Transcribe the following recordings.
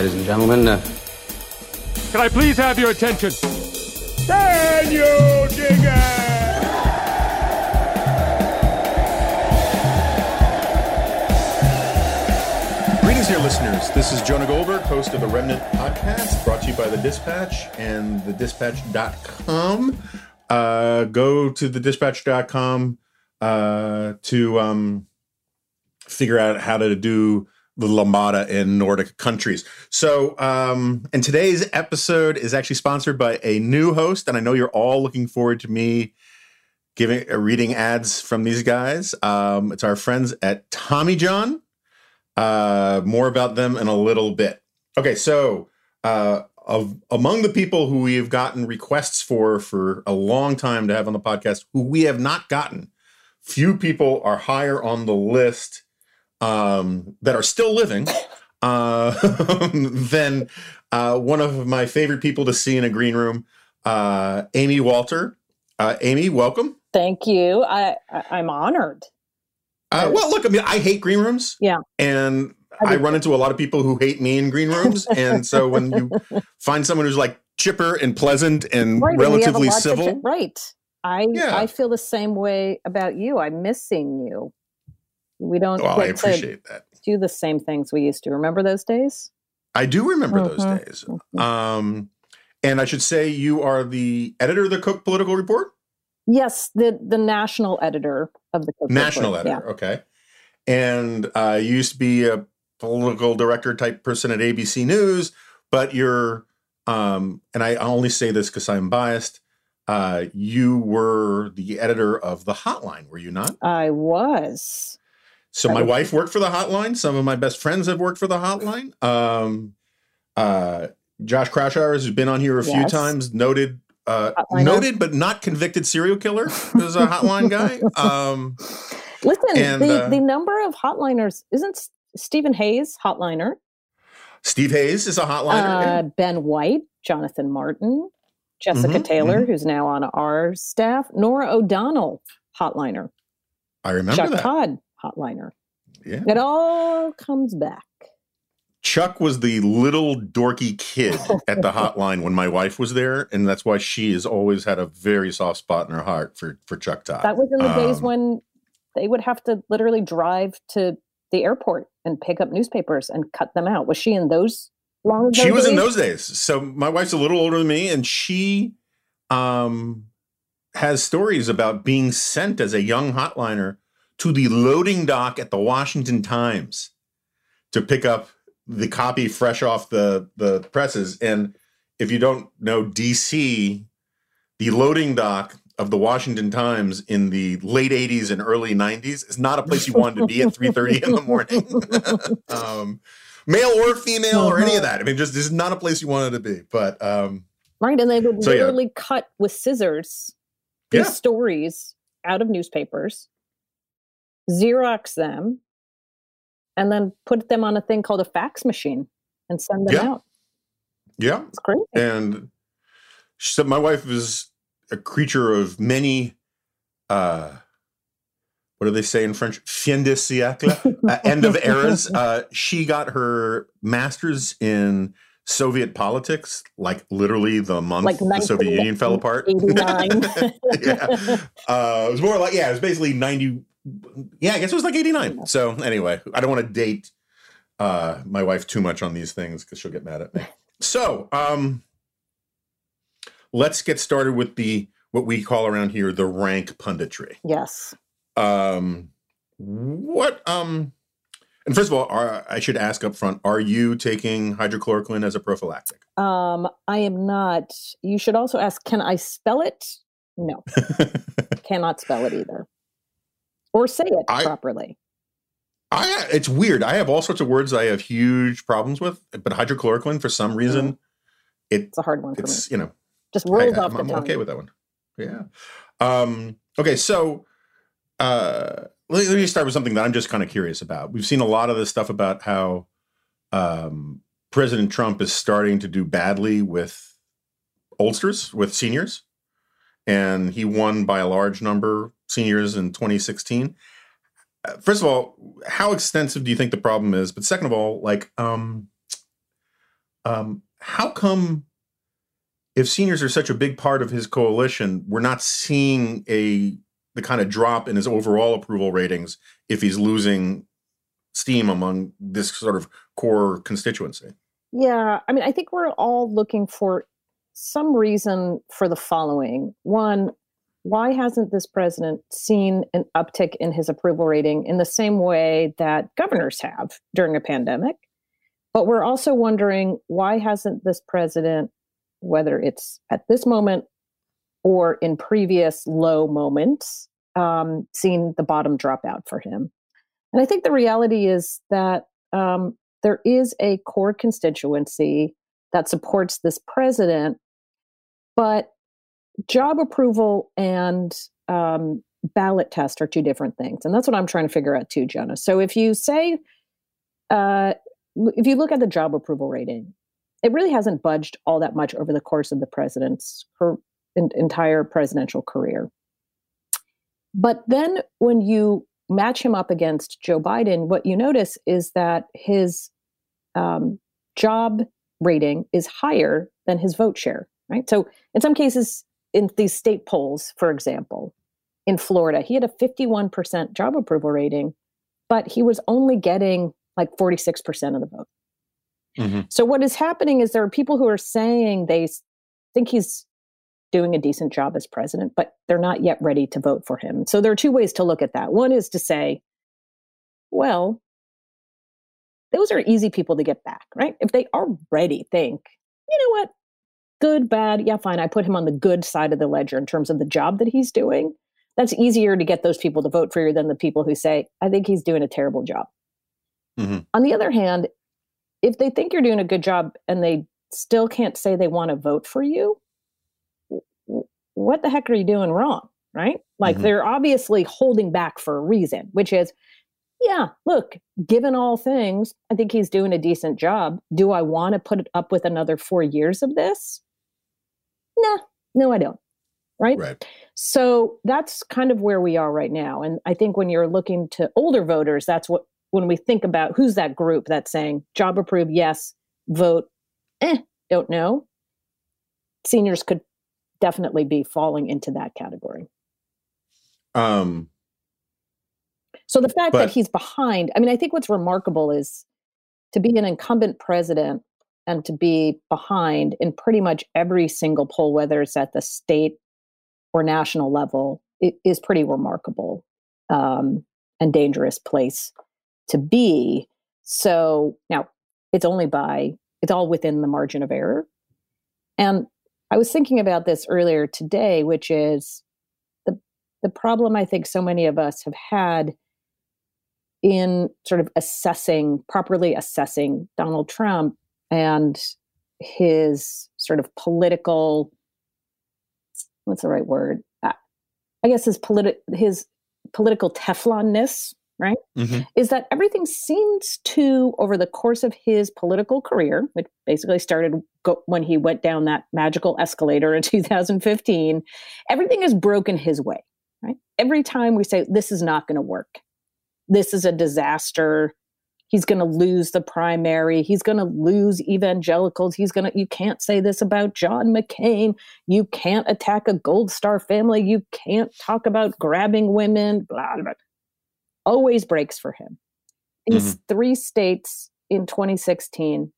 Ladies and gentlemen, uh, Can I please have your attention? Daniel Digger! Greetings, dear listeners. This is Jonah Goldberg, host of the Remnant Podcast, brought to you by The Dispatch and thedispatch.com. Uh, go to thedispatch.com uh, to um, figure out how to do the Lambada in Nordic countries. So, um, and today's episode is actually sponsored by a new host, and I know you're all looking forward to me giving uh, reading ads from these guys. Um, it's our friends at Tommy John. Uh, more about them in a little bit. Okay, so uh, of among the people who we have gotten requests for for a long time to have on the podcast, who we have not gotten, few people are higher on the list um, that are still living uh, than uh, one of my favorite people to see in a green room, uh, Amy Walter. Uh, Amy, welcome. Thank you. I, I I'm honored. Uh, well, look, I mean, I hate green rooms. Yeah. And I I run into a lot of people who hate me in green rooms. and so when you find someone who's like chipper and pleasant and Right, and we have a relatively civil, right. I Yeah. I feel the same way about you. I'm missing you. We don't well, I appreciate that. do the same things we used to. Remember those days? I do remember those Mhm, days. mhm. Um, and I should say you are the editor of the Cook Political Report, Yes, the the national editor of the Cook national Report. National editor. Okay. And uh, you used to be a political director type person at ABC News, but you're, um, and I only say this because I'm biased. Uh, you were the editor of the Hotline, were you not? I was. So my wife worked for the hotline. Some of my best friends have worked for the hotline. Um, uh, Josh Kraushaar has been on here a few Yes. times. Noted, uh, noted but not convicted serial killer is a hotline guy. Um, Listen, And, the uh, the number of hotliners isn't Stephen Hayes hotliner, Steve Hayes is a hotliner. uh, Ben White, Jonathan Martin, Jessica Mhm, Taylor, mhm. who's now on our staff, Norah O'Donnell hotliner, I remember Chuck that. Todd hotliner. Yeah. It all comes back. Chuck was the little dorky kid at the hotline when my wife was there, and that's why she has always had a very soft spot in her heart for for Chuck Todd. That was in the days Um, when they would have to literally drive to the airport and pick up newspapers and cut them out. Was she in those long she was in those days. So my wife's a little older than me, and she um has stories about being sent as a young hotliner to the loading dock at the Washington Times to pick up the copy fresh off the the presses. And if you don't know DC, the loading dock of the Washington Times in the late 80s and early 90s is not a place you wanted to be at 3:30 in the morning. um, male or female or any of that. I mean, just this is not a place you wanted to be. But um, Right. And they would So, yeah. literally cut with scissors these Yeah. stories out of newspapers, Xerox them, and then put them on a thing called a fax machine and send them Yeah. out. yeah, It's crazy. and she said my wife is a creature of many uh what do they say in french fin de siècle uh, end of eras uh she got her master's in Soviet politics, like literally the month Like the Soviet Union fell apart. 1989. yeah. Uh, it was more like, yeah, it was basically 90. Yeah, I guess it was like 89. So, anyway, I don't want to date uh, my wife too much on these things because she'll get mad at me. So, um, let's get started with the what we call around here the rank punditry. yes. Um, what, um, and first of all, are, I should ask up front, are you taking hydrochloroquine as a prophylactic? Um, I am not. You should also ask, can I spell it? No, cannot spell it either. Or say it I- properly. I it's weird. I have all sorts of words I have huge problems with, but hydrochloroquine for some reason it It's a hard one for me. it's you know Just I, rolls off am the tongue. I'm okay with that one. Yeah. Um, okay, so uh, let, let me start with something that I'm just kind of curious about. We've seen a lot of this stuff about how um, President Trump is starting to do badly with oldsters, with seniors, and he won by a large number seniors in 2016. Uh, First of all, how extensive do you think the problem is? But second of all, like, um, um, how come if seniors are such a big part of his coalition, we're not seeing a the kind of drop in his overall approval ratings if he's losing steam among this sort of core constituency. Yeah, I mean, I think we're all looking for some reason for the following. One, why hasn't this president seen an uptick in his approval rating in the same way that governors have during a pandemic? But we're also wondering why hasn't this president, whether it's at this moment or in previous low moments, um, seen the bottom drop out for him? And I think the reality is that um, there is a core constituency that supports this president, but job approval and um, ballot test are two different things. And that's what I'm trying to figure out too, Jonah. So if you say, uh, if you look at the job approval rating, it really hasn't budged all that much over the course of the president's her en- entire presidential career. But then when you match him up against Joe Biden, what you notice is that his um, job rating is higher than his vote share, right? So in some cases, in these state polls, for example, in Florida, he had a 51% job approval rating, but he was only getting like 46% of the vote. Mhm. So what is happening is there are people who are saying they think he's doing a decent job as president, but they're not yet ready to vote for him. So there are two ways to look at that. One is to say, well, those are easy people to get back, right? If they already think, you know what, good, bad, yeah, fine, I put him on the good side of the ledger in terms of the job that he's doing. That's easier to get those people to vote for you than the people who say, I think he's doing a terrible job. Mhm. On the other hand, if they think you're doing a good job and they still can't say they want to vote for you, what the heck are you doing wrong? Right? Like Mhm. they're obviously holding back for a reason, which is, yeah, look, given all things, I think he's doing a decent job. Do I want to put up with another four years of this? Nah, no, I don't. Right? Right. So that's kind of where we are right now. And I think when you're looking to older voters, that's what, when we think about who's that group that's saying job approved, yes, vote, eh, don't know. Seniors could definitely be falling into that category. Um, So the fact But- that he's behind, I mean, I think what's remarkable is to be an incumbent president and to be behind in pretty much every single poll, whether it's at the state or national level, it is pretty remarkable um, and dangerous place to be. So now it's only by, it's all within the margin of error. And I was thinking about this earlier today, which is the the problem I think so many of us have had in sort of assessing, properly assessing Donald Trump and his sort of political, what's the right word? Uh, I guess his politi- his political Teflonness, right? mhm. is that everything seems to, over the course of his political career, which basically started go- when he went down that magical escalator in 2015, everything is broken his way, right? Every time we say, this is not going to work, this is a disaster, he's going to lose the primary he's going to lose evangelicals he's going to you can't say this about john mccain. You can't attack a gold star family. You can't talk about grabbing women blah blah blah. always breaks for him. These mm-hmm. three states in 2016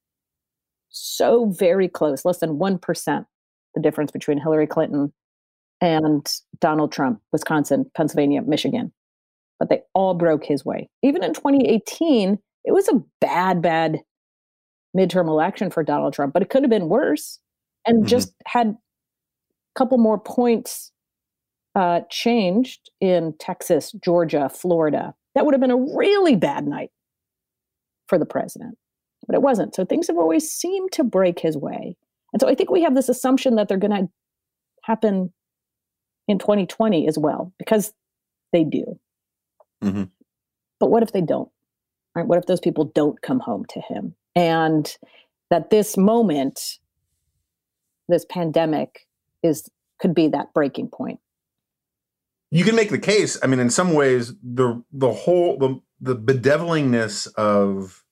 so very close less than 1% the difference between hillary clinton and donald trump wisconsin pennsylvania michigan. But they all broke his way. Even in 2018 it was a bad, bad midterm election for Donald Trump, but it could have been worse and mm-hmm. just had a couple more points uh, changed in Texas, Georgia, Florida. That would have been a really bad night for the president, but it wasn't. So things have always seemed to break his way. And so I think we have this assumption that they're going to happen in 2020 as well, because they do. Mm-hmm. But what if they don't? Right? What if those people don't come home to him? And that this moment this pandemic is could be that breaking point. You can make the case. I mean in some ways the the whole the the bedevilingness of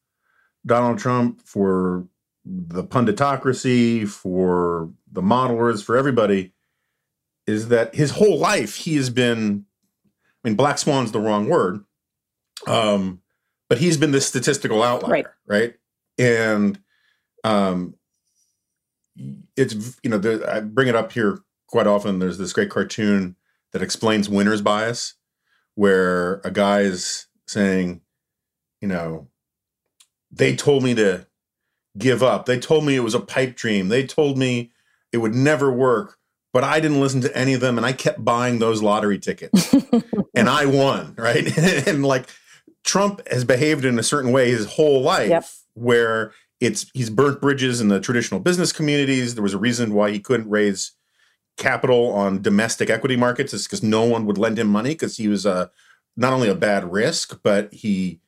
donald trump for the punditocracy for the modelers for everybody is that his whole life he has been i mean black swan's the wrong word. Um but he's been the statistical outlier, right? right? And um, it's you know the, I bring it up here quite often. There's this great cartoon that explains winner's bias, where a guy is saying, you know, they told me to give up. They told me it was a pipe dream. They told me it would never work, but I didn't listen to any of them and I kept buying those lottery tickets and I won, right? and like Trump has behaved in a certain way his whole life yep. where it's he's burnt bridges in the traditional business communities. There was a reason why he couldn't raise capital on domestic equity markets is because no one would lend him money because he was a not only a bad risk, but he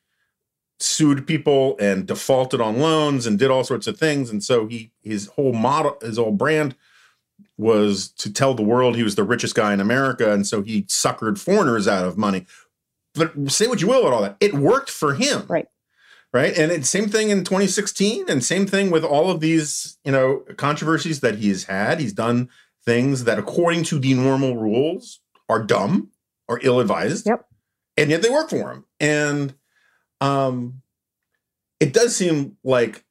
sued people and defaulted on loans and did all sorts of things. And so he his whole model, his whole brand was to tell the world he was the richest guy in America. And so he suckered foreigners out of money but say what you will about all that. It worked for him. Right. Right. And it's same thing in 2016 and same thing with all of these, you know, controversies that he's had. He's done things that according to the normal rules are dumb or ill advised. Yep. And yet they work for him. And um it does seem like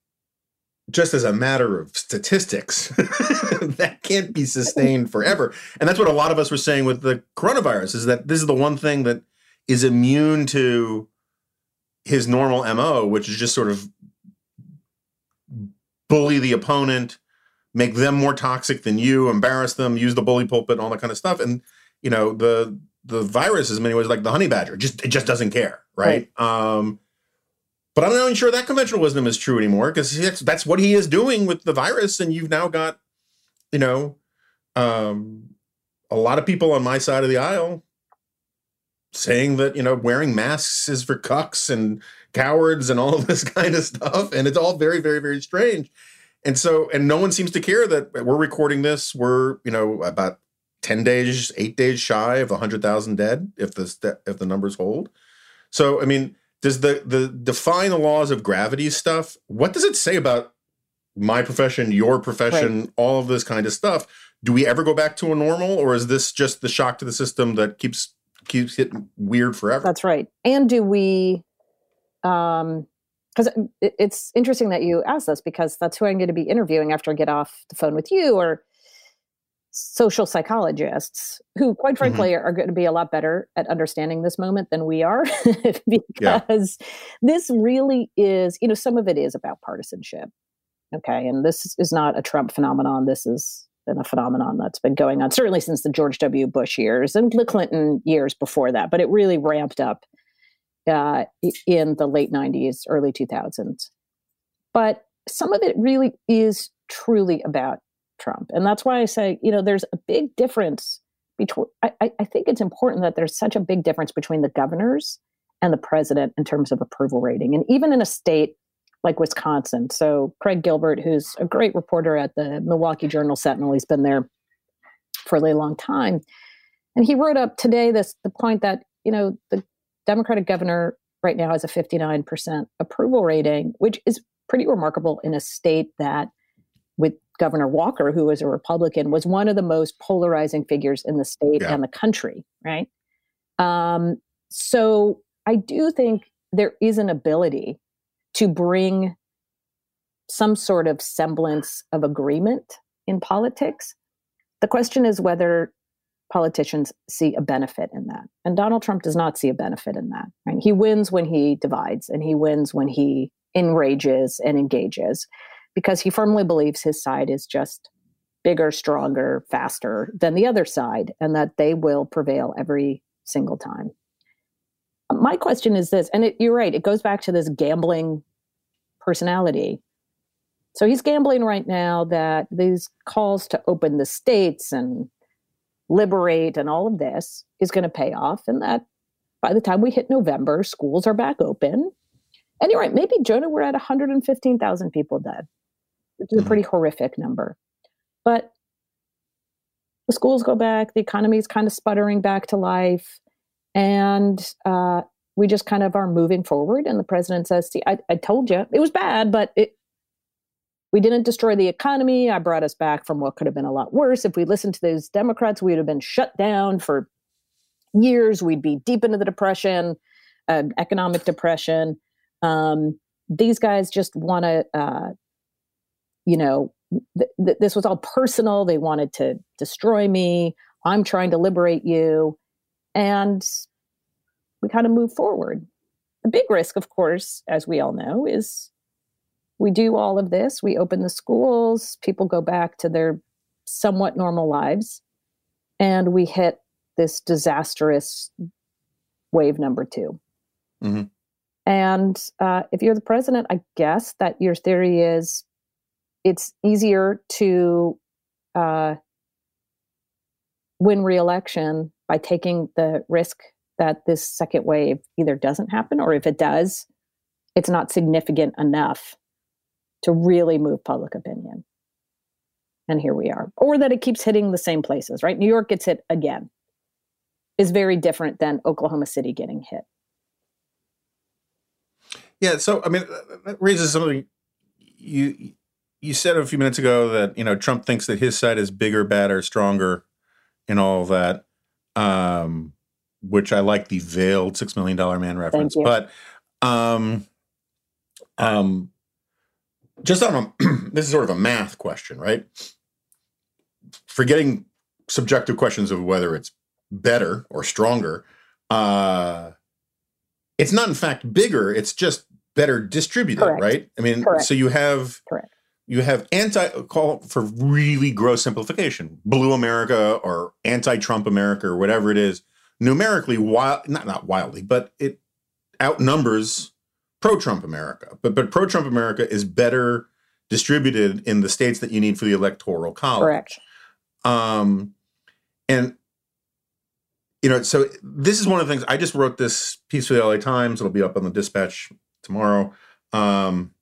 just as a matter of statistics, that can't be sustained forever. And that's what a lot of us were saying with the coronavirus is that this is the one thing that is immune to his normal MO, which is just sort of bully the opponent, make them more toxic than you, embarrass them, use the bully pulpit, all that kind of stuff. And you know, the the virus is in many ways like the honey badger. Just it just doesn't care, right? right. Um, but I'm not even sure that conventional wisdom is true anymore because that's, that's what he is doing with the virus, and you've now got, you know, um, a lot of people on my side of the aisle saying that you know wearing masks is for cucks and cowards and all this kind of stuff and it's all very very very strange. And so and no one seems to care that we're recording this. We're you know about 10 days 8 days shy of 100,000 dead if the if the numbers hold. So i mean does the the define the laws of gravity stuff what does it say about my profession your profession right. all of this kind of stuff? Do we ever go back to a normal or is this just the shock to the system that keeps keeps getting weird forever. That's right. And do we um because it's interesting that you asked this because that's who I'm going to be interviewing after I get off the phone with you or social psychologists who quite mm-hmm. frankly mm-hmm. are going to be a lot better at understanding this moment than we are because yeah. this really is you know some of it is about partisanship okay and this is not a trump phenomenon this is been a phenomenon that's been going on certainly since the George W. Bush years and the Clinton years before that, but it really ramped up uh, in the late 90s, early 2000s. But some of it really is truly about Trump. And that's why I say, you know, there's a big difference between, I, I think it's important that there's such a big difference between the governors and the president in terms of approval rating. And even in a state like Wisconsin. So Craig Gilbert, who's a great reporter at the Milwaukee Journal Sentinel, he's been there for a really long time. And he wrote up today this the point that, you know, the Democratic governor right now has a 59% approval rating, which is pretty remarkable in a state that, with Governor Walker, who was a Republican, was one of the most polarizing figures in the state yeah. and the country, right? Um, so I do think there is an ability to bring some sort of semblance of agreement in politics. The question is whether politicians see a benefit in that. And Donald Trump does not see a benefit in that. Right? He wins when he divides and he wins when he enrages and engages because he firmly believes his side is just bigger, stronger, faster than the other side and that they will prevail every single time. My question is this, and it, you're right, it goes back to this gambling personality. So he's gambling right now that these calls to open the states and liberate and all of this is going to pay off and that by the time we hit November, schools are back open. And you're right, maybe Jonah, we're at 115,000 people dead, which is a mm-hmm. pretty horrific number. But the schools go back, the economy is kind of sputtering back to life, and uh, we just kind of are moving forward. And the president says, "See, I, I told you it was bad, but it we didn't destroy the economy. I brought us back from what could have been a lot worse. If we listened to those Democrats, we'd have been shut down for years. We'd be deep into the depression, uh, economic depression. Um, these guys just want to, uh, you know, th- th- this was all personal. They wanted to destroy me. I'm trying to liberate you. And we kind of move forward. The big risk, of course, as we all know, is we do all of this. We open the schools, people go back to their somewhat normal lives, and we hit this disastrous wave number 2 mm-hmm. And uh, if you're the president, I guess that your theory is it's easier to uh, win reelection by taking the risk that this second wave either doesn't happen or if it does, it's not significant enough to really move public opinion. And here we are. Or that it keeps hitting the same places, right? New York gets hit again, is very different than Oklahoma City getting hit. Yeah, so I mean, that raises something you you said a few minutes ago that you know Trump thinks that his side is bigger, badder, stronger, and all that. Um, which I like the veiled Six Million Dollar Man reference, but um, um, just on a this is sort of a math question, right? Forgetting subjective questions of whether it's better or stronger, uh, it's not in fact bigger. It's just better distributed, Correct. right? I mean, Correct. so you have Correct. You have anti call for really gross simplification, blue America or anti-Trump America or whatever it is. Numerically, wild, not not wildly, but it outnumbers pro-Trump America. But but pro-Trump America is better distributed in the states that you need for the electoral college. Correct. Um, and you know, so this is one of the things I just wrote this piece for the LA Times. It'll be up on the Dispatch tomorrow. Um,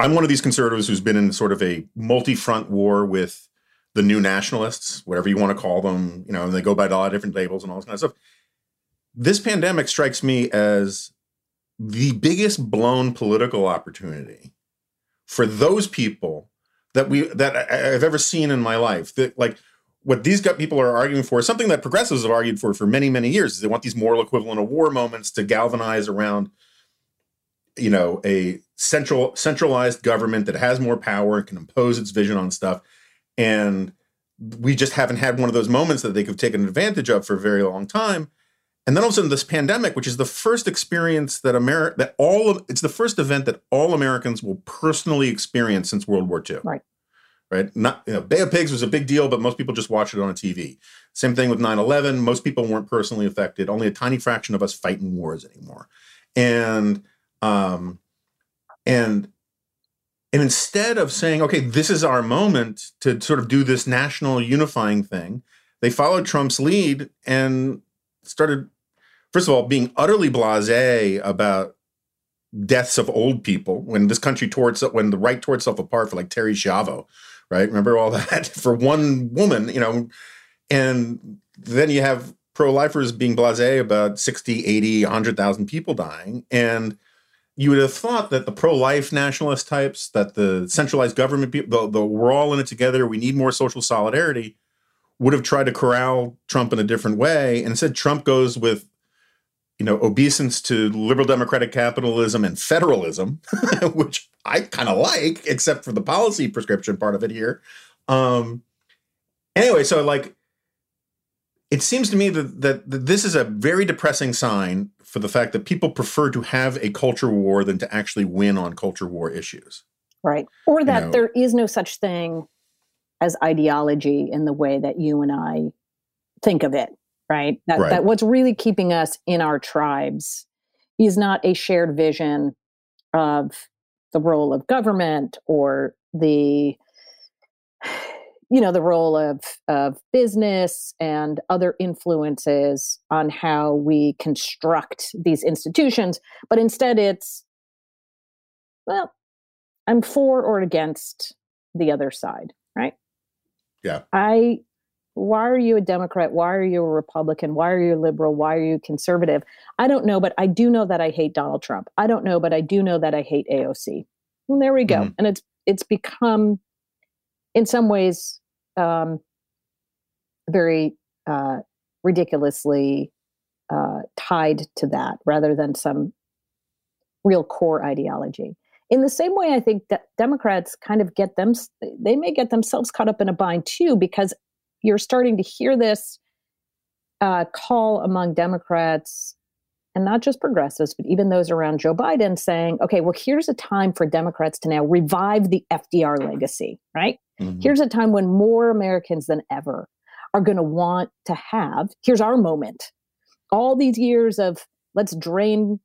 I'm one of these conservatives who's been in sort of a multi-front war with the new nationalists, whatever you want to call them. You know, and they go by a lot of different labels and all this kind of stuff. This pandemic strikes me as the biggest blown political opportunity for those people that we that I've ever seen in my life. That like what these people are arguing for is something that progressives have argued for for many many years. Is they want these moral equivalent of war moments to galvanize around, you know, a central centralized government that has more power and can impose its vision on stuff, and we just haven't had one of those moments that they could have taken advantage of for a very long time. And then all of a sudden, this pandemic, which is the first experience that America, that all of, it's the first event that all Americans will personally experience since World War II. Right. Right. Not, you know, Bay of Pigs was a big deal, but most people just watched it on a TV. Same thing with 9 11. Most people weren't personally affected. Only a tiny fraction of us fight in wars anymore. And, um, and, and instead of saying, okay, this is our moment to sort of do this national unifying thing, they followed Trump's lead and started, first of all, being utterly blasé about deaths of old people when this country tore itself, when the right tore itself apart for like Terri Schiavo, right? Remember all that for one woman, you know, and then you have pro-lifers being blasé about 60, 80, 100,000 people dying. And you would have thought that the pro-life nationalist types, that the centralized government people, the, the, we're all in it together, we need more social solidarity, would have tried to corral Trump in a different way. And instead, Trump goes with, you know, obeisance to liberal democratic capitalism and federalism, which I kind of like, except for the policy prescription part of it here. Um, anyway, so like, it seems to me that, that, that this is a very depressing sign for the fact that people prefer to have a culture war than to actually win on culture war issues. Right. Or that you know, there is no such thing as ideology in the way that you and I think of it, right? That, right. that what's really keeping us in our tribes is not a shared vision of the role of government or the you know the role of of business and other influences on how we construct these institutions but instead it's well i'm for or against the other side right? Yeah. I why are you a democrat? Why are you a republican? Why are you liberal? Why are you conservative? I don't know but i do know that i hate donald trump. I don't know but i do know that i hate aoc and there we go. Mm-hmm. and it's it's become in some ways um, very uh, ridiculously uh, tied to that rather than some real core ideology. In the same way, I think that Democrats kind of get them, they may get themselves caught up in a bind too, because you're starting to hear this uh, call among Democrats and not just progressives, but even those around Joe Biden saying, okay, well, here's a time for Democrats to now revive the FDR legacy, right? Mm-hmm. Here's a time when more Americans than ever are going to want to have, here's our moment. All these years of let's drain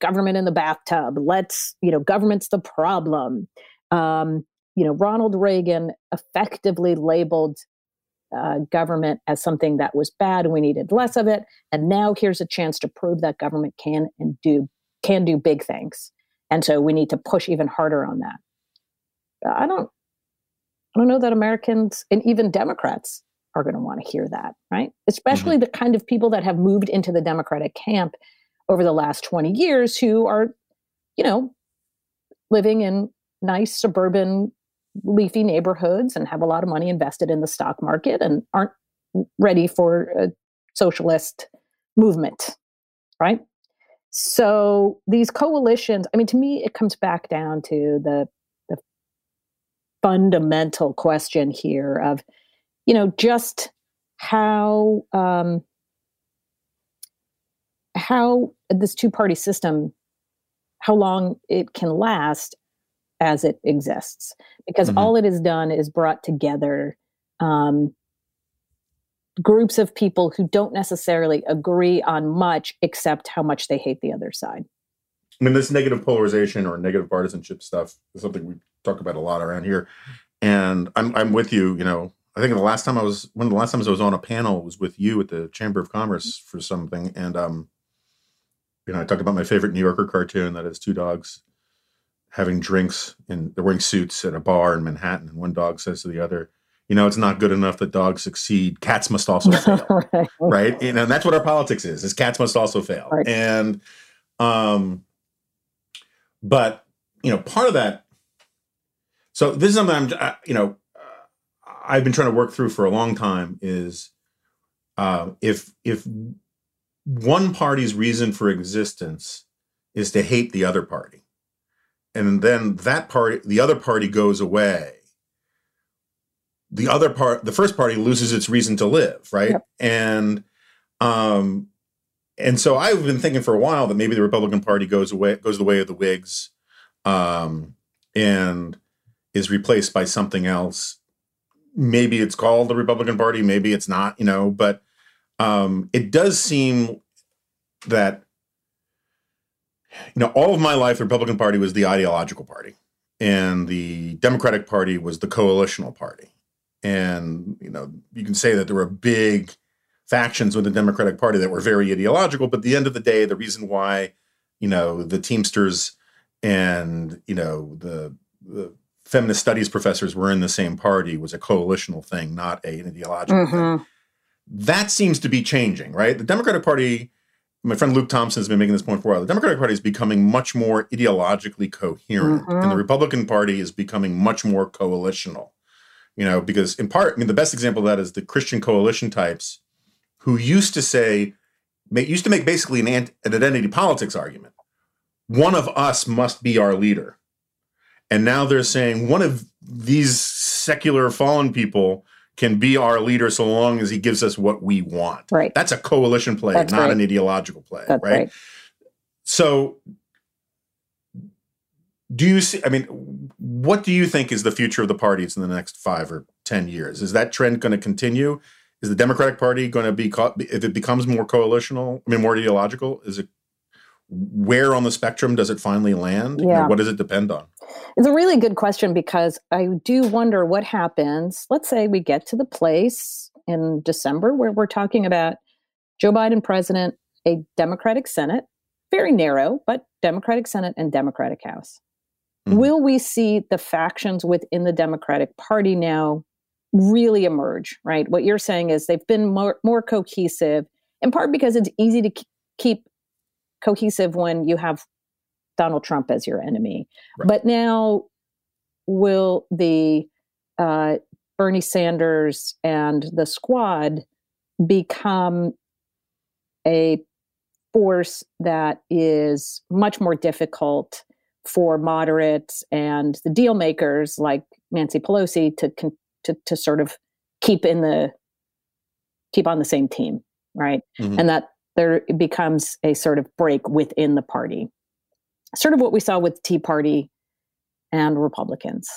government in the bathtub, let's, you know, government's the problem. Um, you know, Ronald Reagan effectively labeled uh, government as something that was bad and we needed less of it. And now here's a chance to prove that government can and do can do big things. And so we need to push even harder on that. I don't I don't know that Americans and even Democrats are going to want to hear that, right? Especially mm-hmm. the kind of people that have moved into the Democratic camp over the last 20 years who are, you know, living in nice suburban leafy neighborhoods and have a lot of money invested in the stock market and aren't ready for a socialist movement, right? So these coalitions, I mean, to me, it comes back down to the the fundamental question here of, you know, just how um, how this two party system, how long it can last as it exists because mm-hmm. all it has done is brought together um, groups of people who don't necessarily agree on much except how much they hate the other side. I mean, this negative polarization or negative partisanship stuff is something we talk about a lot around here. And I'm, I'm with you. You know, I think the last time I was, one of the last times I was on a panel was with you at the Chamber of Commerce for something. And, um, you know, I talked about my favorite New Yorker cartoon that has two dogs having drinks and they're wearing suits at a bar in Manhattan, and one dog says to the other, "You know, it's not good enough that dogs succeed. Cats must also fail." right. right? You know, and that's what our politics is: is cats must also fail. Right. And, um, but you know, part of that. So this is something I'm, uh, you know, uh, I've been trying to work through for a long time. Is uh, if if one party's reason for existence is to hate the other party and then that party the other party goes away the other part the first party loses its reason to live right yep. and um and so i've been thinking for a while that maybe the republican party goes away goes the way of the whigs um and is replaced by something else maybe it's called the republican party maybe it's not you know but um it does seem that you know, all of my life, the Republican Party was the ideological party, and the Democratic Party was the coalitional party. And you know, you can say that there were big factions within the Democratic Party that were very ideological, but at the end of the day, the reason why, you know, the Teamsters and you know the the feminist studies professors were in the same party was a coalitional thing, not a, an ideological mm-hmm. thing. that seems to be changing, right? The Democratic Party, my friend Luke Thompson has been making this point for a while. The Democratic Party is becoming much more ideologically coherent, mm-hmm. and the mm-hmm. Republican Party is becoming much more coalitional. You know, because in part, I mean, the best example of that is the Christian coalition types who used to say, used to make basically an, an identity politics argument. One of us must be our leader. And now they're saying one of these secular fallen people can be our leader so long as he gives us what we want. Right. That's a coalition play, That's not right. an ideological play. Right? right. So do you see i mean what do you think is the future of the parties in the next five or ten years is that trend going to continue is the democratic party going to be caught if it becomes more coalitional i mean more ideological is it where on the spectrum does it finally land? Yeah. You know, what does it depend on? It's a really good question because I do wonder what happens. Let's say we get to the place in December where we're talking about Joe Biden president, a Democratic Senate, very narrow, but Democratic Senate and Democratic House. Mm-hmm. Will we see the factions within the Democratic Party now really emerge, right? What you're saying is they've been more, more cohesive, in part because it's easy to keep cohesive when you have Donald Trump as your enemy. Right. But now, will the uh, Bernie Sanders and the squad become a force that is much more difficult for moderates and the deal makers like Nancy Pelosi to to to sort of keep in the keep on the same team, right? Mm-hmm. And that there becomes a sort of break within the party. Sort of what we saw with Tea Party and Republicans.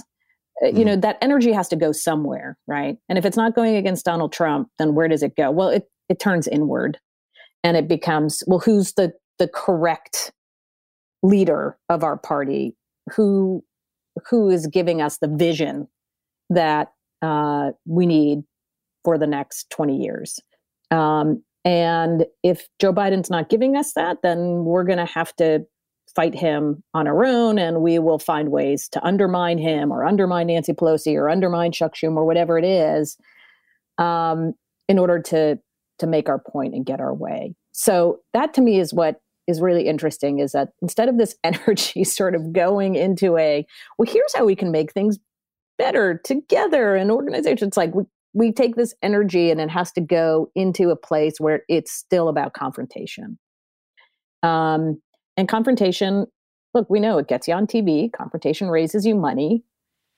Mm. You know, that energy has to go somewhere, right? And if it's not going against Donald Trump, then where does it go? Well, it, it turns inward and it becomes, well, who's the, the correct leader of our party? Who, who is giving us the vision that uh, we need for the next 20 years? Um, and if Joe Biden's not giving us that, then we're going to have to fight him on our own and we will find ways to undermine him or undermine Nancy Pelosi or undermine Chuck Schumer or whatever it is um, in order to to make our point and get our way. So that to me is what is really interesting is that instead of this energy sort of going into a well here's how we can make things better together and organizations like we we take this energy and it has to go into a place where it's still about confrontation. Um, and confrontation, look, we know it gets you on TV. Confrontation raises you money.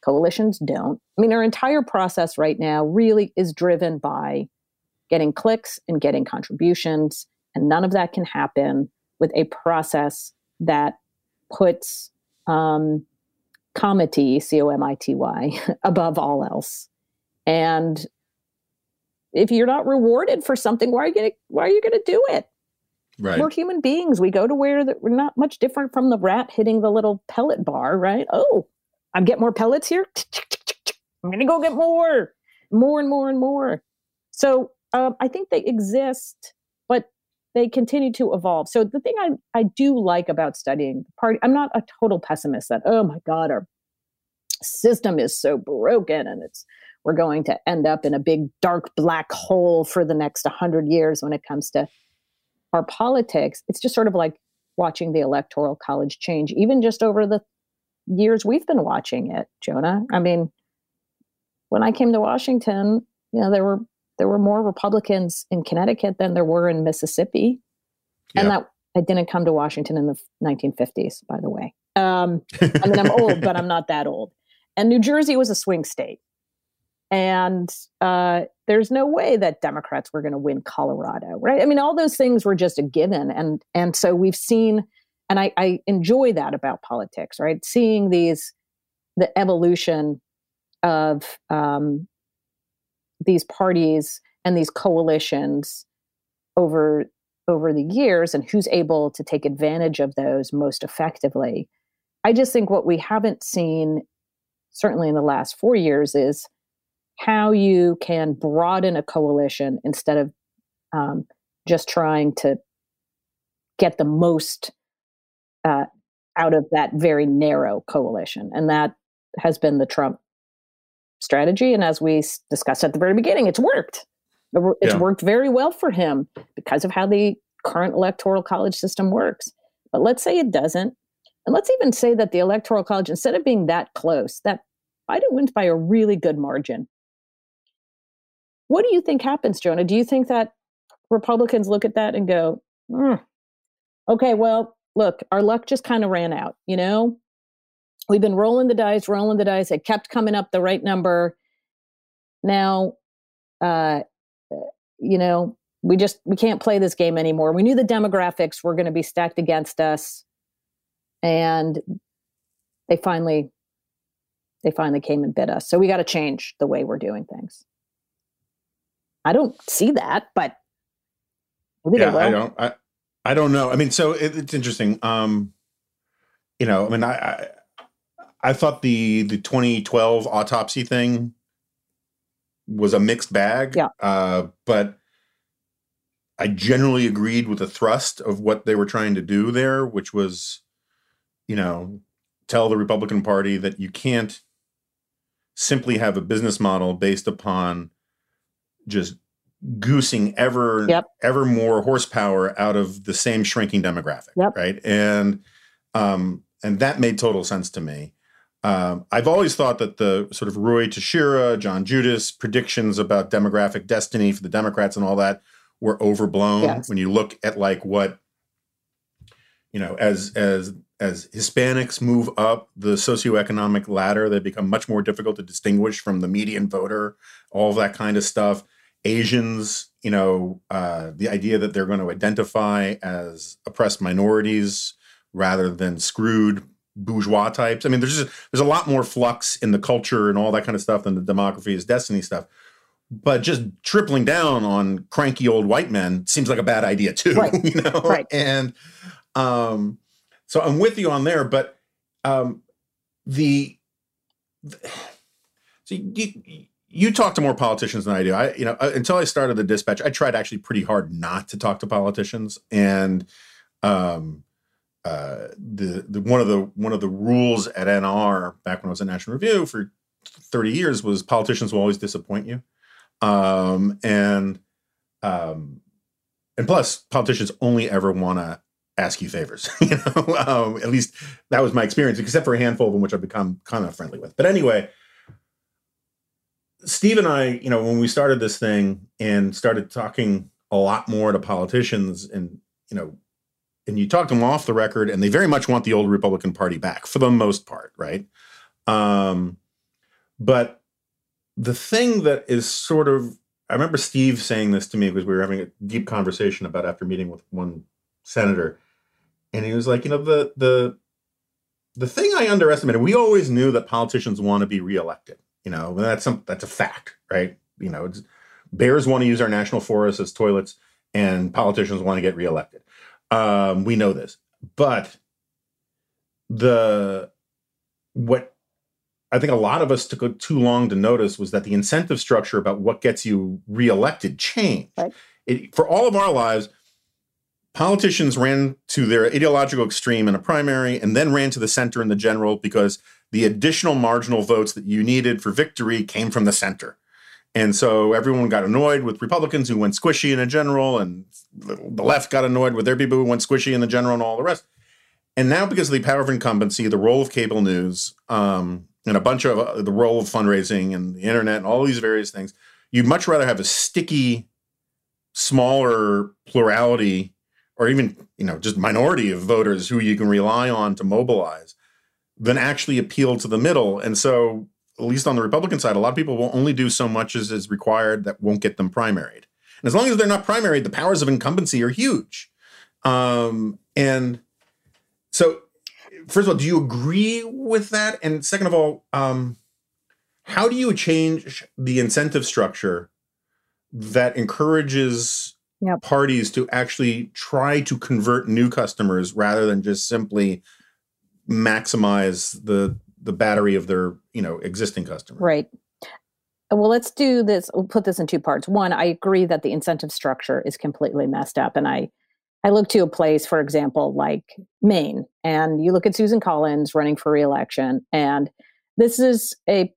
Coalitions don't. I mean, our entire process right now really is driven by getting clicks and getting contributions. And none of that can happen with a process that puts um, comity, C O M I T Y, above all else. And if you're not rewarded for something, why are you gonna why are you gonna do it? Right. We're human beings. We go to where that we're not much different from the rat hitting the little pellet bar, right? Oh, I get more pellets here. I'm gonna go get more, more and more and more. So um, I think they exist, but they continue to evolve. So the thing I, I do like about studying the party, I'm not a total pessimist that, oh my God, our system is so broken and it's we're going to end up in a big dark black hole for the next 100 years when it comes to our politics. It's just sort of like watching the electoral college change, even just over the years we've been watching it, Jonah. I mean, when I came to Washington, you know, there were there were more Republicans in Connecticut than there were in Mississippi. Yeah. And that I didn't come to Washington in the 1950s, by the way. Um, I mean, I'm old, but I'm not that old. And New Jersey was a swing state. And uh, there's no way that Democrats were going to win Colorado, right? I mean, all those things were just a given, and and so we've seen, and I, I enjoy that about politics, right? Seeing these, the evolution of um, these parties and these coalitions over over the years, and who's able to take advantage of those most effectively. I just think what we haven't seen, certainly in the last four years, is how you can broaden a coalition instead of um, just trying to get the most uh, out of that very narrow coalition. And that has been the Trump strategy. And as we discussed at the very beginning, it's worked. It's Yeah. worked very well for him because of how the current electoral college system works. But let's say it doesn't. And let's even say that the electoral college, instead of being that close, that Biden wins by a really good margin. What do you think happens, Jonah? Do you think that Republicans look at that and go, "Hmm, okay, well, look, our luck just kind of ran out, you know? We've been rolling the dice, rolling the dice. It kept coming up the right number. Now, uh, you know, we just we can't play this game anymore. We knew the demographics were going to be stacked against us, and they finally they finally came and bit us. So we got to change the way we're doing things. I don't see that, but yeah. I don't. I, I don't know. I mean, so it, it's interesting. Um, you know, I mean, I, I I thought the the 2012 autopsy thing was a mixed bag. Yeah. Uh, but I generally agreed with the thrust of what they were trying to do there, which was, you know, tell the Republican Party that you can't simply have a business model based upon just goosing ever Yep. ever more horsepower out of the same shrinking demographic Yep. right and um and that made total sense to me um, I've always thought that the sort of Ruy Teixeira, John Judis predictions about demographic destiny for the Democrats and all that were overblown. Yes. When you look at like what, you know, as as as Hispanics move up the socioeconomic ladder, they become much more difficult to distinguish from the median voter. All of that kind of stuff. Asians, you know, uh, the idea that they're going to identify as oppressed minorities rather than screwed bourgeois types. I mean, there's just there's a lot more flux in the culture and all that kind of stuff than the demography is destiny stuff. But just tripling down on cranky old white men seems like a bad idea too. Right. You know? Right. And um so I'm with you on there, but um the, the so you, you talk to more politicians than I do. I, you know, uh, until I started the dispatch, I tried actually pretty hard not to talk to politicians, and um, uh, the, the one of the one of the rules at NR back when I was at National Review for thirty years was politicians will always disappoint you, um, and um, and plus politicians only ever want to ask you favors. You know, um, at least that was my experience, except for a handful of them, which I've become kind of friendly with. But anyway. Steve and I, you know, when we started this thing and started talking a lot more to politicians and, you know, and you talk them off the record and they very much want the old Republican Party back for the most part, right? Um, but the thing that is sort of, I remember Steve saying this to me because we were having a deep conversation about after meeting with one senator, and he was like, you know, the the the thing I underestimated, we always knew that politicians want to be reelected. You know, that's some that's a fact, right? You know, it's, bears want to use our national forests as toilets, and politicians want to get reelected. Um, we know this, but the what I think a lot of us took too long to notice was that the incentive structure about what gets you reelected changed. Right. It, for all of our lives, politicians ran to their ideological extreme in a primary and then ran to the center in the general because the additional marginal votes that you needed for victory came from the center. And so everyone got annoyed with Republicans who went squishy in a general, and the left got annoyed with their people who went squishy in the general, and all the rest. And now, because of the power of incumbency, the role of cable news, um, and a bunch of uh, the role of fundraising and the internet, and all these various things, you'd much rather have a sticky, smaller plurality, or even you know just minority of voters who you can rely on to mobilize, than actually appeal to the middle. And so, at least on the Republican side, a lot of people will only do so much as is required that won't get them primaried. And as long as they're not primaried, the powers of incumbency are huge. Um, and so, first of all, do you agree with that? And second of all, um, how do you change the incentive structure that encourages Yep. parties to actually try to convert new customers rather than just simply maximize the the battery of their you know existing customers? Right. Well, let's do this. We'll put this in two parts. One, I agree that the incentive structure is completely messed up, and I, I look to a place, for example, like Maine, and you look at Susan Collins running for reelection, and this is a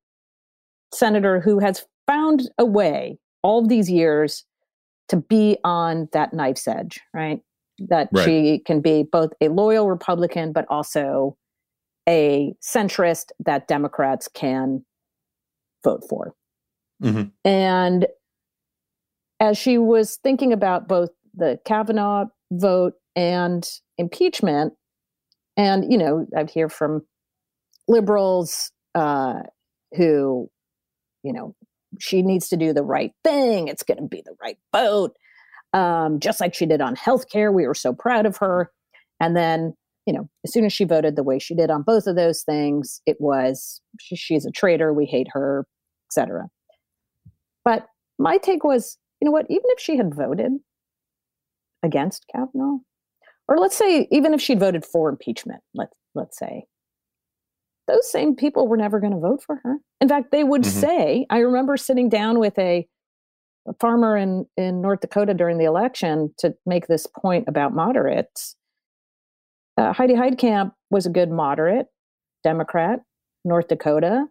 senator who has found a way all these years to be on that knife's edge, right? That Right. she can be both a loyal Republican, but also a centrist that Democrats can vote for. Mhm. And as she was thinking about both the Kavanaugh vote and impeachment, and you know, I hear from liberals uh, who, you know, she needs to do the right thing. It's going to be the right vote, um, just like she did on healthcare. We were so proud of her. And then, you know, as soon as she voted the way she did on both of those things, it was she, she's a traitor. We hate her, etc. But my take was, you know what? Even if she had voted against Kavanaugh, or let's say even if she'd voted for impeachment, let's let's say, those same people were never going to vote for her. In fact, they would Mhm. say, I remember sitting down with a, a farmer in, in North Dakota during the election to make this point about moderates. Uh, Heidi Heitkamp was a good moderate Democrat, North Dakota,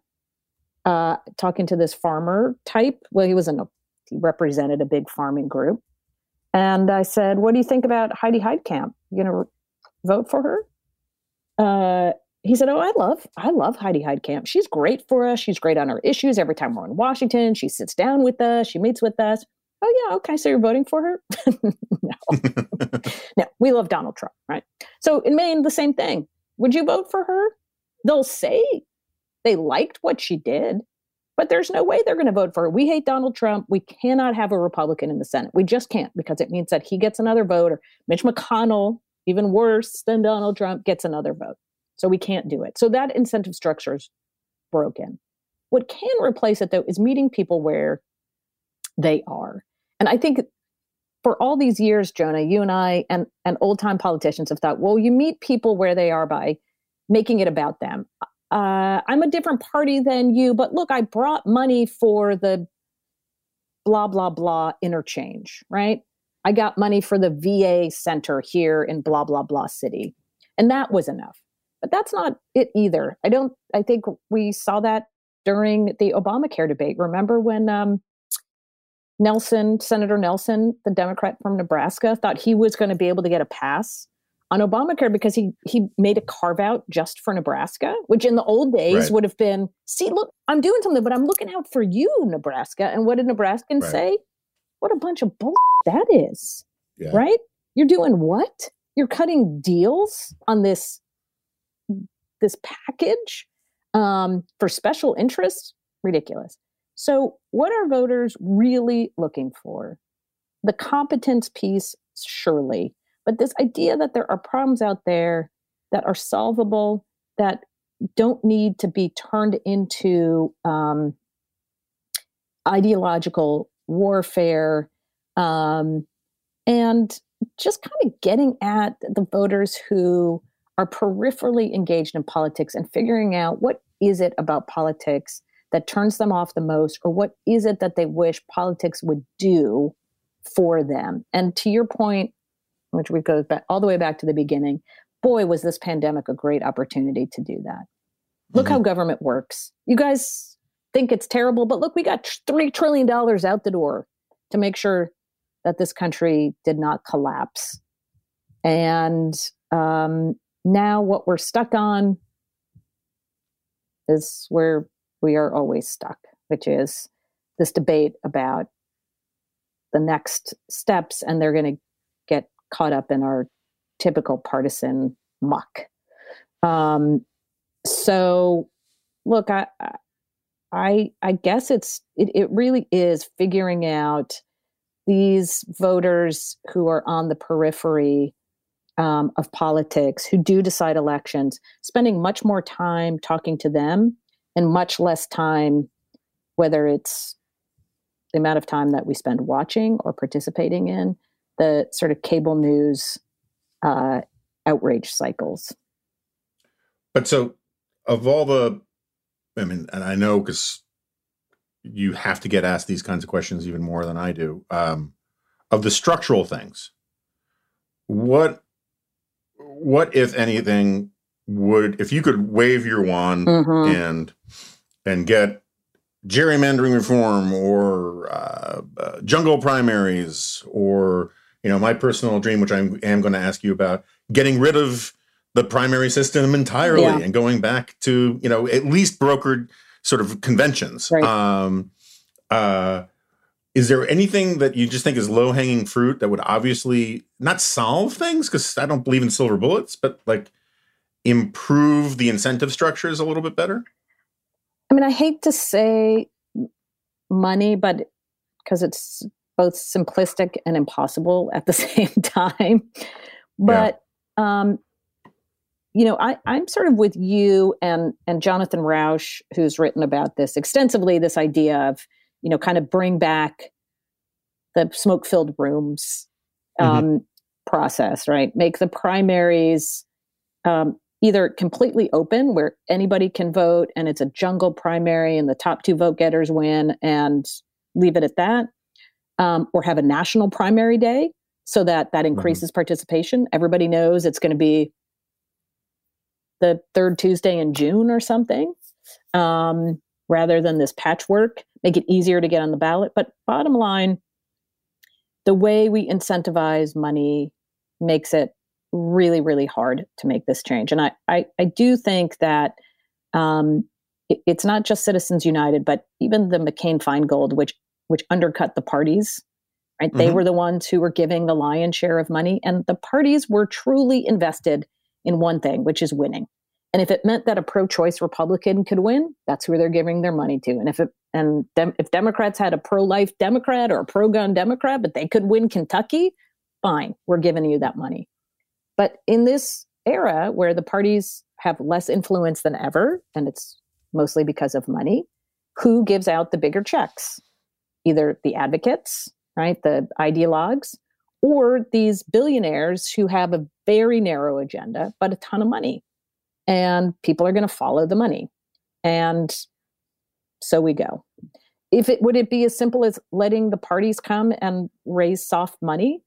uh, talking to this farmer type. Well, he was in a, he represented a big farming group. And I said, What do you think about Heidi Heitkamp? You going to vote for her? Uh, he said, "Oh, I love, I love Heidi Heitkamp. She's great for us. She's great on our issues. Every time we're in Washington, she sits down with us. She meets with us. Oh yeah, okay. So you're voting for her? no, no. We love Donald Trump, right? So in Maine, the same thing. Would you vote for her? They'll say they liked what she did, but there's no way they're going to vote for her. We hate Donald Trump. We cannot have a Republican in the Senate. We just can't because it means that he gets another vote, or Mitch McConnell, even worse than Donald Trump, gets another vote. So we can't do it. So that incentive structure is broken. What can replace it, though, is meeting people where they are. And I think for all these years, Jonah, you and I and, and old time politicians have thought, well, you meet people where they are by making it about them. Uh, I'm a different party than you, but look, I brought money for the blah, blah, blah interchange, right? I got money for the VA center here in blah, blah, blah city. And that was enough. But that's not it either. I don't, I think we saw that during the Obamacare debate. Remember when um, Nelson, Senator Nelson, the Democrat from Nebraska, thought he was going to be able to get a pass on Obamacare because he he made a carve out just for Nebraska, which in the old days Right. would have been, see, look, I'm doing something, but I'm looking out for you, Nebraska. And what did Nebraskans Right. say? What a bunch of bull that is Yeah. right? You're doing what? You're cutting deals on this this package um, for special interests? Ridiculous. So, what are voters really looking for? The competence piece, surely, but this idea that there are problems out there that are solvable that don't need to be turned into um, ideological warfare um, and just kind of getting at the voters who are peripherally engaged in politics and figuring out what is it about politics that turns them off the most or what is it that they wish politics would do for them. And to your point which we go back all the way back to the beginning boy was this pandemic a great opportunity to do that. Look how government works. You guys think it's terrible but look we got 3 trillion dollars out the door to make sure that this country did not collapse. And um, now, what we're stuck on is where we are always stuck, which is this debate about the next steps, and they're going to get caught up in our typical partisan muck. Um, so, look, I, I, I guess it's it, it really is figuring out these voters who are on the periphery um, of politics, who do decide elections, spending much more time talking to them and much less time, whether it's the amount of time that we spend watching or participating in the sort of cable news uh, outrage cycles. But so, of all the, I mean, and I know because you have to get asked these kinds of questions even more than I do. Um, of the structural things, what, what if anything would if you could wave your wand Mhm. and and get gerrymandering reform or uh, uh, jungle primaries or you know my personal dream which i am going to ask you about getting rid of the primary system entirely yeah. and going back to you know at least brokered sort of conventions right. um, uh, is there anything that you just think is low hanging fruit that would obviously not solve things because i don't believe in silver bullets but like improve the incentive structures a little bit better I mean, I hate to say money, but because it's both simplistic and impossible at the same time. But yeah. um, you know, I, I'm sort of with you and and Jonathan Rauch, who's written about this extensively. This idea of you know, kind of bring back the smoke-filled rooms mm-hmm. um, mm-hmm. process, right? Make the primaries um, either completely open where anybody can vote and it's a jungle primary and the top two vote getters win and leave it at that um, or have a national primary day so that that mm-hmm. increases mm-hmm. participation everybody knows it's going to be the third tuesday in june or something um, rather than this patchwork make it easier to get on the ballot but bottom line the way we incentivize money makes it really, really hard to make this change. And I, I, I do think that um, it, it's not just Citizens United, but even the McCain Feingold, which which undercut the parties. Right, mm-hmm. they were the ones who were giving the lion's share of money, and the parties were truly invested in one thing, which is winning. And if it meant that a pro-choice Republican could win, that's who they're giving their money to. And if it and dem, if Democrats had a pro-life Democrat or a pro-gun Democrat, but they could win Kentucky, fine, we're giving you that money. But in this era where the parties have less influence than ever, and it's mostly because of money, who gives out the bigger checks? Either the advocates, right, the ideologues, or these billionaires who have a very narrow agenda, but a ton of money. And people are going to follow the money. And so we go. If it would it be as simple as letting the parties come and raise soft money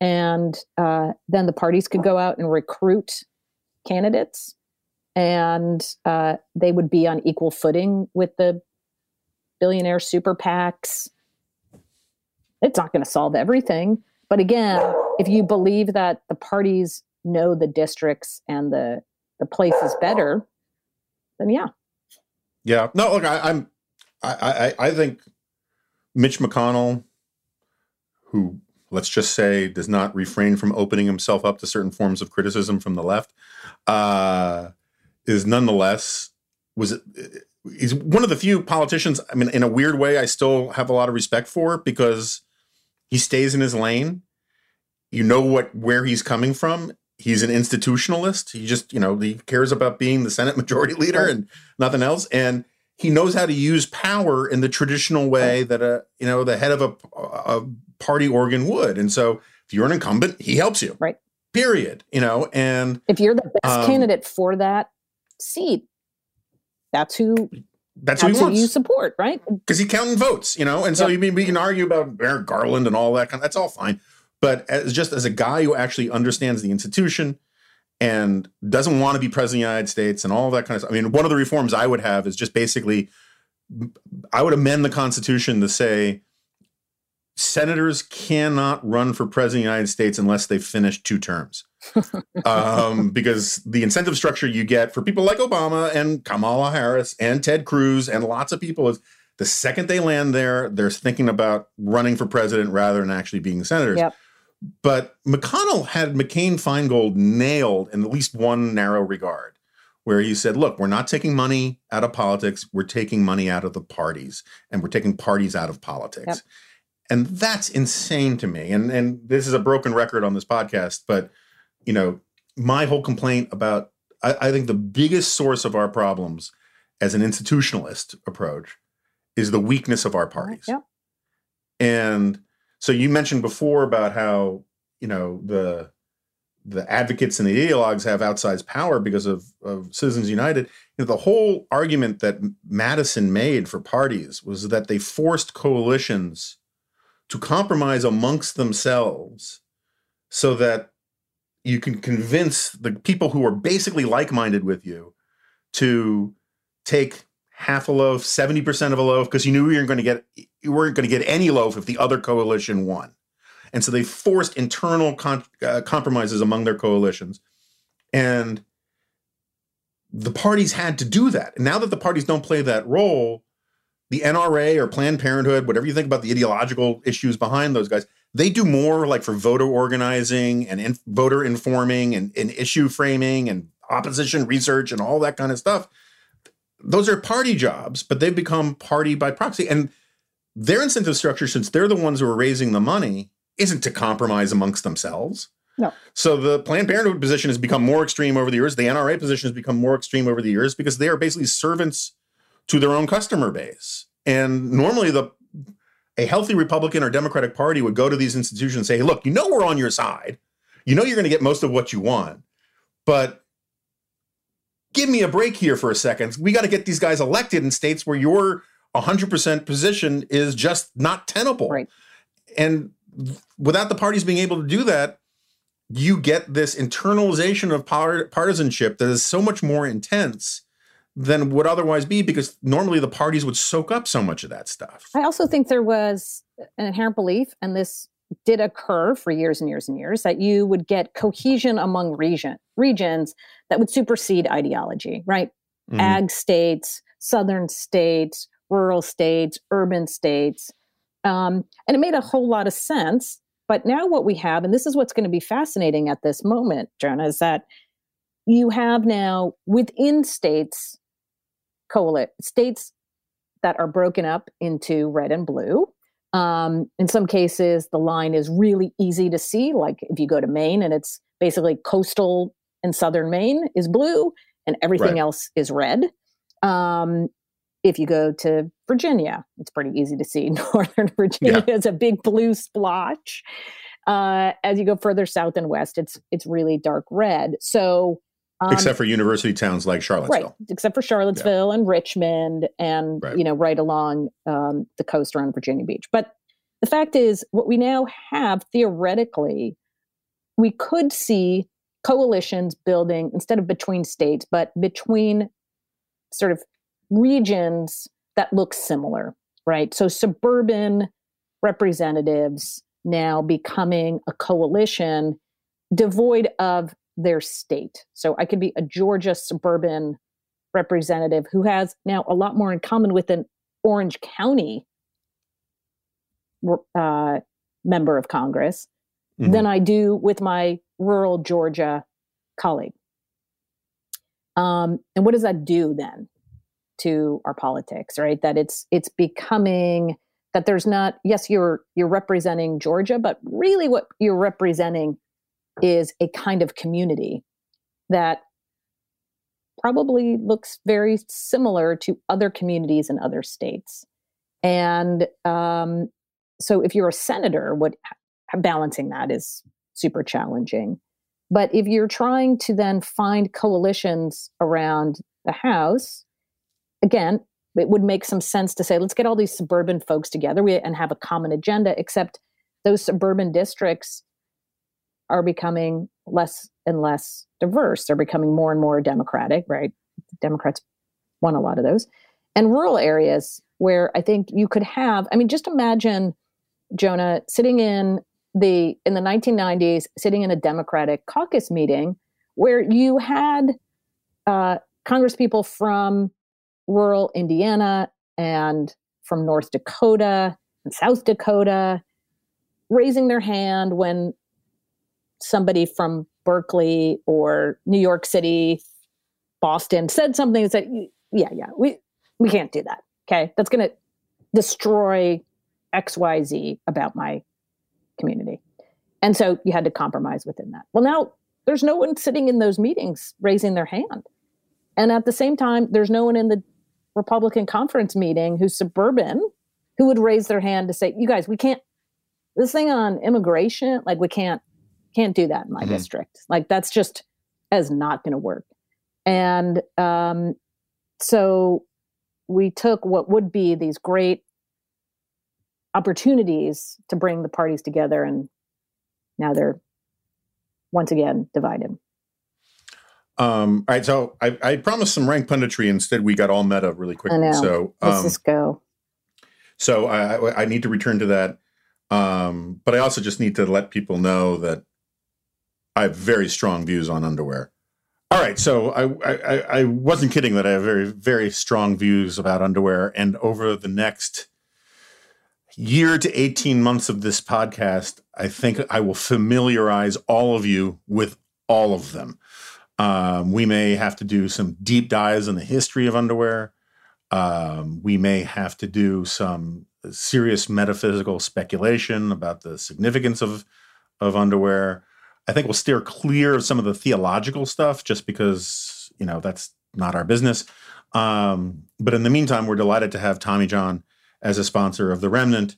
and uh, then the parties could go out and recruit candidates and uh, they would be on equal footing with the billionaire super PACs. It's not going to solve everything. But again, if you believe that the parties know the districts and the, the place is better, then yeah. Yeah. No, look, I, I'm, I, I, I think Mitch McConnell, who let's just say, does not refrain from opening himself up to certain forms of criticism from the left, uh, is nonetheless was he's one of the few politicians. I mean, in a weird way, I still have a lot of respect for because he stays in his lane. You know what where he's coming from. He's an institutionalist. He just you know he cares about being the Senate Majority Leader and nothing else. And he knows how to use power in the traditional way that a you know the head of a, a party organ would. And so if you're an incumbent, he helps you. Right. Period. You know, and if you're the best um, candidate for that seat, that's who that's, that's who, you support, right? Because he counting votes, you know, and so yep. you mean we can argue about Merrick Garland and all that kind. Of, that's all fine, but as just as a guy who actually understands the institution and doesn't want to be president of the United States and all that kind of stuff. I mean, one of the reforms I would have is just basically, I would amend the Constitution to say senators cannot run for president of the United States unless they've finished two terms. um, because the incentive structure you get for people like Obama and Kamala Harris and Ted Cruz and lots of people is the second they land there, they're thinking about running for president rather than actually being senators. Yep. But McConnell had McCain Feingold nailed in at least one narrow regard, where he said, look, we're not taking money out of politics, we're taking money out of the parties, and we're taking parties out of politics. Yep. And that's insane to me. And and this is a broken record on this podcast, but you know, my whole complaint about I, I think the biggest source of our problems as an institutionalist approach is the weakness of our parties. Yeah. And so you mentioned before about how, you know, the the advocates and the ideologues have outsized power because of, of Citizens United. You know, the whole argument that Madison made for parties was that they forced coalitions to compromise amongst themselves so that you can convince the people who are basically like minded with you to take half a loaf, 70% of a loaf, because you knew you weren't going to get you weren't going to get any loaf if the other coalition won. And so they forced internal con- uh, compromises among their coalitions. And the parties had to do that. And now that the parties don't play that role, the NRA or Planned Parenthood, whatever you think about the ideological issues behind those guys, they do more like for voter organizing and in, voter informing and, and issue framing and opposition research and all that kind of stuff. Those are party jobs, but they've become party by proxy. And their incentive structure, since they're the ones who are raising the money, isn't to compromise amongst themselves. No. So the Planned Parenthood position has become more extreme over the years. The NRA position has become more extreme over the years because they are basically servants to their own customer base. And normally the a healthy Republican or Democratic Party would go to these institutions and say, hey, look, you know we're on your side. You know you're going to get most of what you want. But give me a break here for a second. We got to get these guys elected in states where your 100% position is just not tenable. Right. And without the parties being able to do that, you get this internalization of partisanship that is so much more intense than would otherwise be because normally the parties would soak up so much of that stuff. I also think there was an inherent belief, and this did occur for years and years and years, that you would get cohesion among region regions that would supersede ideology, right? Mm-hmm. Ag states, southern states, rural states, urban states. Um, and it made a whole lot of sense but now what we have, and this is what's going to be fascinating at this moment, Jonah, is that you have now within states, coalesce states that are broken up into red and blue. Um, in some cases, the line is really easy to see. Like if you go to Maine and it's basically coastal and southern Maine is blue and everything right. else is red. Um, if you go to Virginia, it's pretty easy to see. Northern Virginia yeah. is a big blue splotch. Uh, as you go further south and west, it's it's really dark red. So, um, except for university towns like Charlottesville, right? Except for Charlottesville yeah. and Richmond, and right. you know, right along um, the coast around Virginia Beach. But the fact is, what we now have theoretically, we could see coalitions building instead of between states, but between sort of regions that look similar, right? So suburban representatives now becoming a coalition devoid of their state. So I could be a Georgia suburban representative who has now a lot more in common with an Orange County uh, member of Congress mm-hmm. than I do with my rural Georgia colleague. Um, and what does that do then? to our politics, right? That it's it's becoming that there's not yes you're you're representing Georgia, but really what you're representing is a kind of community that probably looks very similar to other communities in other states. And um, so if you're a senator, what balancing that is super challenging. But if you're trying to then find coalitions around the House, again, it would make some sense to say, let's get all these suburban folks together and have a common agenda, except those suburban districts are becoming less and less diverse. They're becoming more and more democratic, right? Democrats won a lot of those. And rural areas where I think you could have, I mean, just imagine, Jonah, sitting in the in the 1990s, sitting in a Democratic caucus meeting where you had uh, Congress people from rural Indiana and from North Dakota and South Dakota raising their hand when somebody from Berkeley or New York City, Boston said something and said, yeah, yeah, we, we can't do that. Okay. That's going to destroy XYZ about my community. And so you had to compromise within that. Well, now there's no one sitting in those meetings raising their hand. And at the same time, there's no one in the Republican conference meeting who's suburban who would raise their hand to say, "You guys, we can't this thing on immigration, like we can't can't do that in my mm-hmm. district. Like that's just is not going to work." And um, so we took what would be these great opportunities to bring the parties together, and now they're once again divided. Um, all right, so I, I promised some rank punditry. Instead, we got all meta really quickly. So Let's um, just go. so I, I- I need to return to that. Um, but I also just need to let people know that I have very strong views on underwear. All right, so I, I, I- wasn't kidding that I have very, very strong views about underwear. And over the next year to 18 months of this podcast, I think I will familiarize all of you with all of them. Um, we may have to do some deep dives in the history of underwear. Um, we may have to do some serious metaphysical speculation about the significance of of underwear. I think we'll steer clear of some of the theological stuff just because you know that's not our business. Um, but in the meantime, we're delighted to have Tommy John as a sponsor of the Remnant.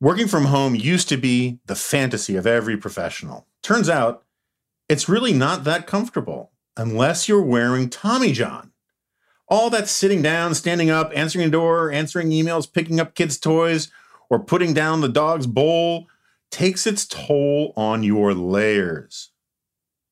Working from home used to be the fantasy of every professional. Turns out it's really not that comfortable unless you're wearing Tommy John. All that sitting down, standing up, answering a door, answering emails, picking up kids' toys, or putting down the dog's bowl takes its toll on your layers.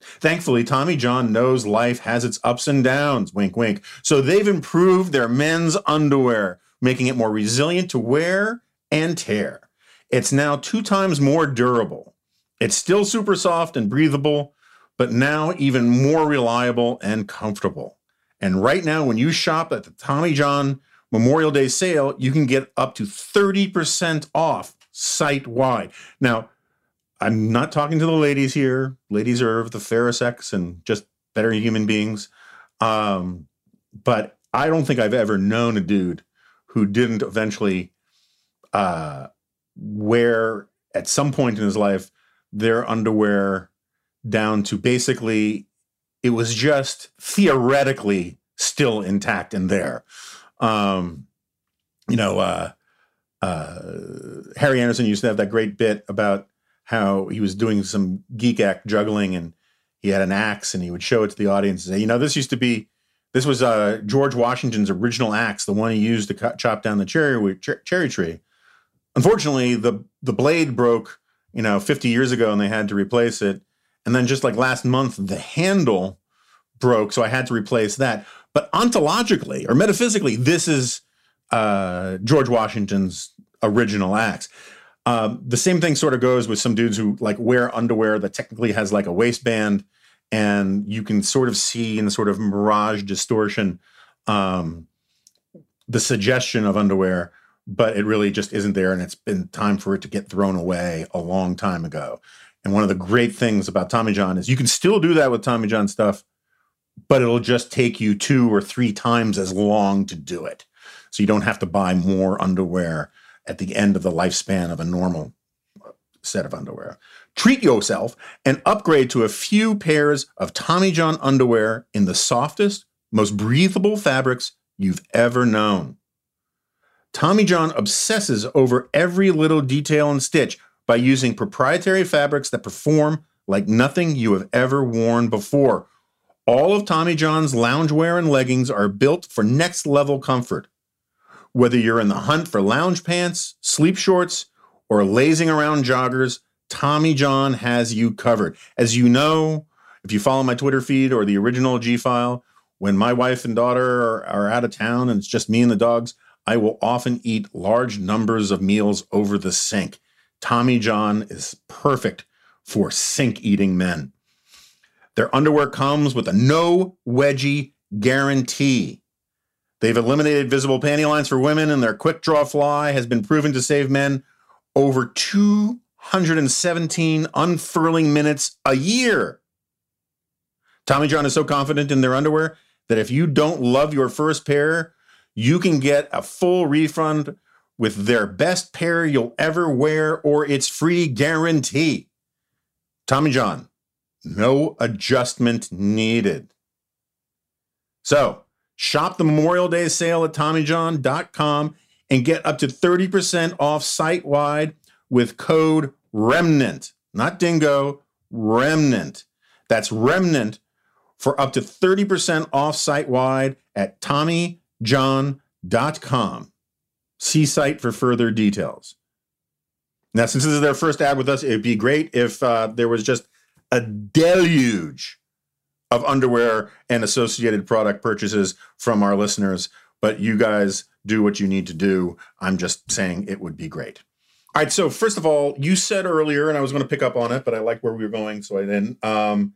Thankfully, Tommy John knows life has its ups and downs, wink, wink. So they've improved their men's underwear, making it more resilient to wear and tear. It's now two times more durable. It's still super soft and breathable, but now even more reliable and comfortable. And right now, when you shop at the Tommy John Memorial Day sale, you can get up to 30% off site wide. Now, I'm not talking to the ladies here. Ladies are of the fairest sex and just better human beings. Um, but I don't think I've ever known a dude who didn't eventually uh, wear at some point in his life their underwear down to basically it was just theoretically still intact and there. Um, you know, uh, uh, Harry Anderson used to have that great bit about how he was doing some geek act juggling and he had an axe and he would show it to the audience and say, you know, this used to be, this was uh, George Washington's original axe, the one he used to cut, chop down the cherry cher- cherry tree. Unfortunately, the the blade broke, you know, 50 years ago and they had to replace it. And then just like last month, the handle broke, so I had to replace that. But ontologically or metaphysically, this is uh, George Washington's original axe. Um, the same thing sort of goes with some dudes who like wear underwear that technically has like a waistband, and you can sort of see in the sort of mirage distortion um, the suggestion of underwear, but it really just isn't there, and it's been time for it to get thrown away a long time ago. And one of the great things about Tommy John is you can still do that with Tommy John stuff, but it'll just take you two or three times as long to do it. So you don't have to buy more underwear at the end of the lifespan of a normal uh, set of underwear. Treat yourself and upgrade to a few pairs of Tommy John underwear in the softest, most breathable fabrics you've ever known. Tommy John obsesses over every little detail and stitch by using proprietary fabrics that perform like nothing you have ever worn before. All of Tommy John's loungewear and leggings are built for next level comfort. Whether you're in the hunt for lounge pants, sleep shorts, or lazing around joggers, Tommy John has you covered. As you know, if you follow my Twitter feed or the original G file, when my wife and daughter are, are out of town and it's just me and the dogs, I will often eat large numbers of meals over the sink. Tommy John is perfect for sink eating men. Their underwear comes with a no wedgie guarantee. They've eliminated visible panty lines for women, and their quick draw fly has been proven to save men over 217 unfurling minutes a year. Tommy John is so confident in their underwear that if you don't love your first pair, you can get a full refund with their best pair you'll ever wear or its free guarantee. Tommy John, no adjustment needed. So, shop the Memorial Day sale at TommyJohn.com and get up to 30% off site wide with code REMNANT, not DINGO, REMNANT. That's REMNANT for up to 30% off site wide at TommyJohn.com. See site for further details. Now, since this is their first ad with us, it'd be great if uh, there was just a deluge of underwear and associated product purchases from our listeners. But you guys do what you need to do. I'm just saying it would be great. All right. So first of all, you said earlier, and I was going to pick up on it, but I like where we were going, so I didn't. Um,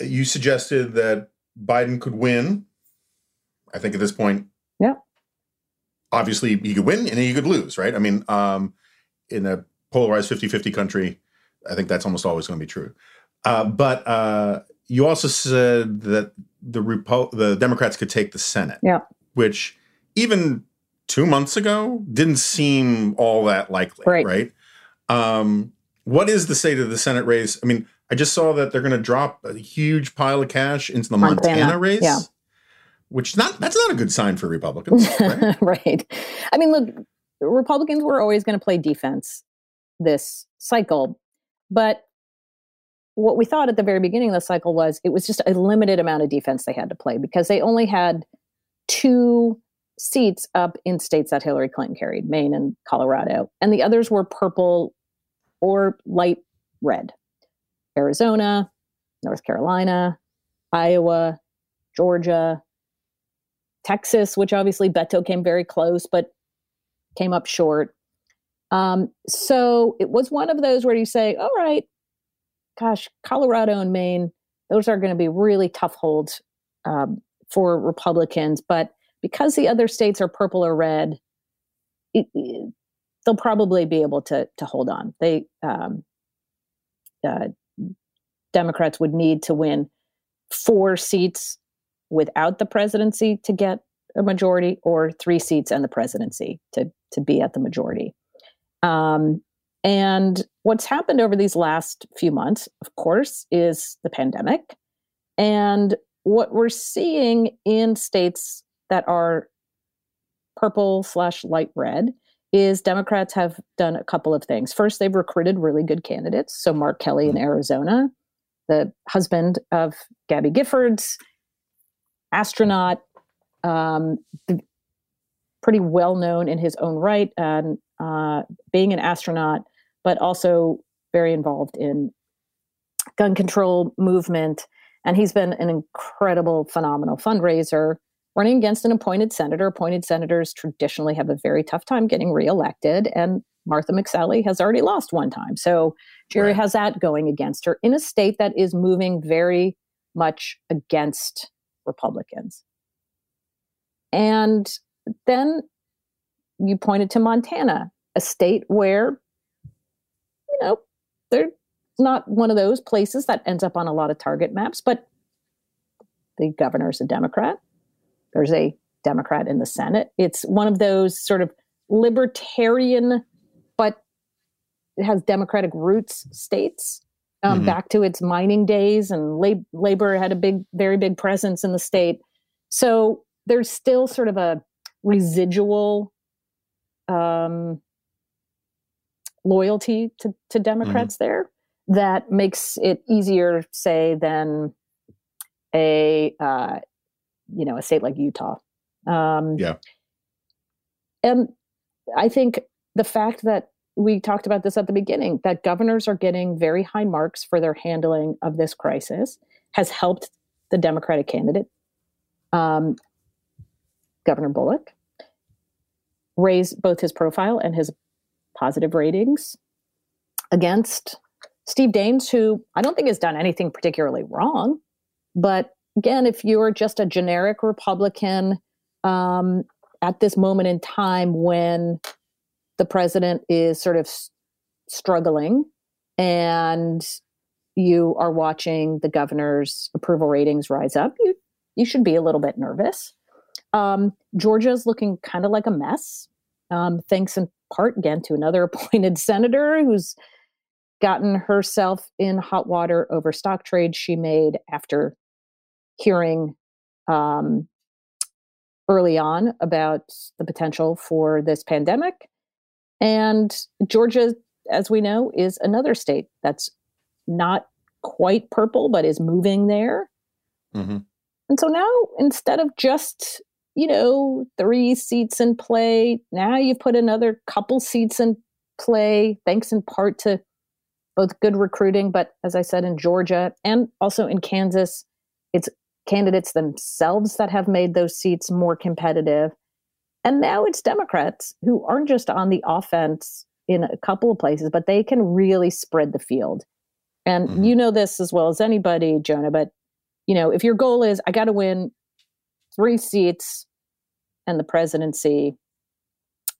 you suggested that Biden could win. I think at this point, yeah. Obviously, he could win and he could lose, right? I mean, um, in a polarized 50-50 country, I think that's almost always going to be true. Uh, but uh, you also said that the Repo- the Democrats could take the Senate, yeah. which even two months ago didn't seem all that likely, right? right? Um, what is the state of the Senate race? I mean, I just saw that they're going to drop a huge pile of cash into the Montana, Montana race. Yeah. Which not that's not a good sign for Republicans, right? right. I mean, look, Republicans were always going to play defense this cycle, but what we thought at the very beginning of the cycle was it was just a limited amount of defense they had to play because they only had two seats up in states that Hillary Clinton carried, Maine and Colorado, and the others were purple or light red. Arizona, North Carolina, Iowa, Georgia, Texas, which obviously Beto came very close, but came up short. Um, so it was one of those where you say, all right, gosh, Colorado and Maine, those are going to be really tough holds um, for Republicans. But because the other states are purple or red, it, it, they'll probably be able to to hold on. They um, uh, Democrats would need to win four seats without the presidency to get a majority, or three seats and the presidency to to be at the majority. Um, and what's happened over these last few months, of course, is the pandemic. And what we're seeing in states that are purple slash light red is Democrats have done a couple of things. First, they've recruited really good candidates. So Mark Kelly in mm-hmm. Arizona, the husband of Gabby Giffords, astronaut, um, pretty well known in his own right, and uh, being an astronaut, but also very involved in gun control movement. And he's been an incredible, phenomenal fundraiser running against an appointed senator. Appointed senators traditionally have a very tough time getting reelected, and Martha McSally has already lost one time. So Jerry right. has that going against her in a state that is moving very much against Republicans. And then you pointed to Montana, a state where, you know, they're not one of those places that ends up on a lot of target maps, but the governor's a Democrat. There's a Democrat in the Senate. It's one of those sort of libertarian, but it has Democratic roots states. Um, mm-hmm. Back to its mining days, and lab- labor had a big, very big presence in the state. So there's still sort of a residual um, loyalty to, to Democrats mm-hmm. there that makes it easier, say, than a uh, you know a state like Utah. Um, yeah, and I think the fact that we talked about this at the beginning that governors are getting very high marks for their handling of this crisis has helped the Democratic candidate, um, Governor Bullock, raise both his profile and his positive ratings against Steve Daines, who I don't think has done anything particularly wrong. But again, if you're just a generic Republican um, at this moment in time when the president is sort of struggling and you are watching the governor's approval ratings rise up, you, you should be a little bit nervous. Um, Georgia is looking kind of like a mess, um, thanks in part again to another appointed senator who's gotten herself in hot water over stock trades she made after hearing um, early on about the potential for this pandemic. And Georgia, as we know, is another state that's not quite purple, but is moving there. Mm-hmm. And so now, instead of just you know, three seats in play. Now you've put another couple seats in play, thanks in part to both good recruiting, but as I said, in Georgia and also in Kansas, It's candidates themselves that have made those seats more competitive. And now it's Democrats who aren't just on the offense in a couple of places, but they can really spread the field. And mm-hmm. you know this as well as anybody, Jonah, but you know, if your goal is I got to win three seats and the presidency,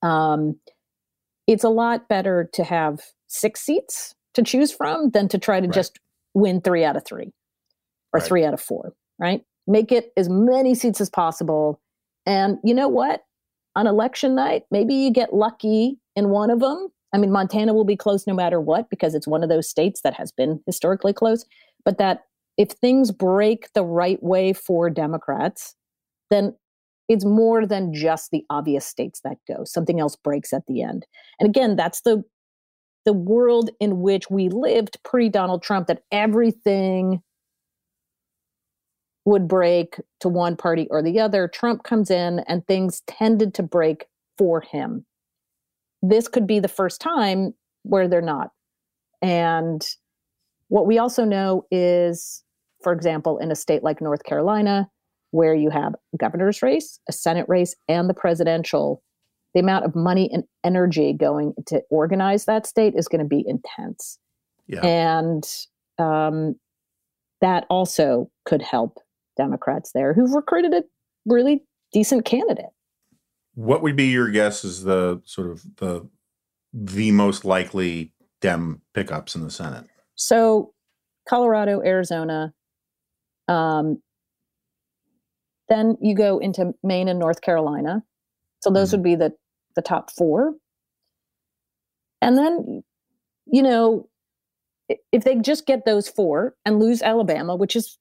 um, it's a lot better to have six seats to choose from than to try to right. just win three out of three or right. three out of four, right? Make it as many seats as possible. And you know what? On election night, maybe you get lucky in one of them. I mean, Montana will be close no matter what because it's one of those states that has been historically close. But that if things break the right way for Democrats, then it's more than just the obvious states that go. Something else breaks at the end. And again, that's the the world in which we lived pre Donald Trump that everything would break to one party or the other. Trump comes in and things tended to break for him. This could be the first time where they're not. And what we also know is, for example, in a state like North Carolina, where you have a governor's race, a Senate race, and the presidential, the amount of money and energy going to organize that state is going to be intense. Yeah. And um, that also could help Democrats there who've recruited a really decent candidate. What would be your guess is the sort of the the most likely Dem pickups in the Senate? So, Colorado, Arizona, um, then you go into Maine and North Carolina. So those mm-hmm. would be the the top four. And then, you know, if they just get those four and lose Alabama, which is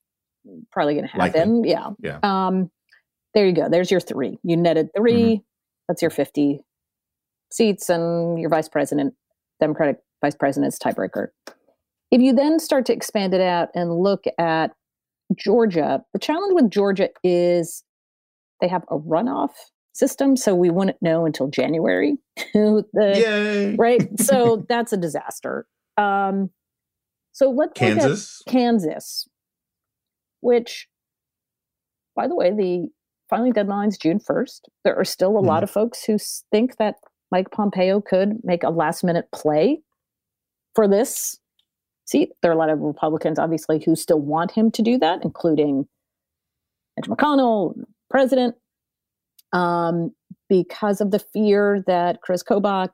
probably going to happen, Likely. yeah, yeah. Um, there you go. There's your three. You netted 3 mm-hmm. That's your fifty seats, and your vice president, Democratic vice president's tiebreaker. If you then start to expand it out and look at Georgia, the challenge with Georgia is they have a runoff system, so we wouldn't know until January. the, right? So that's a disaster. Um, so let's Kansas. look at Kansas, which, by the way, the filing deadline's June 1st. There are still a mm-hmm. lot of folks who think that Mike Pompeo could make a last minute play for this seat. There are a lot of Republicans, obviously, who still want him to do that, including Mitch McConnell, President um, because of the fear that Chris Kobach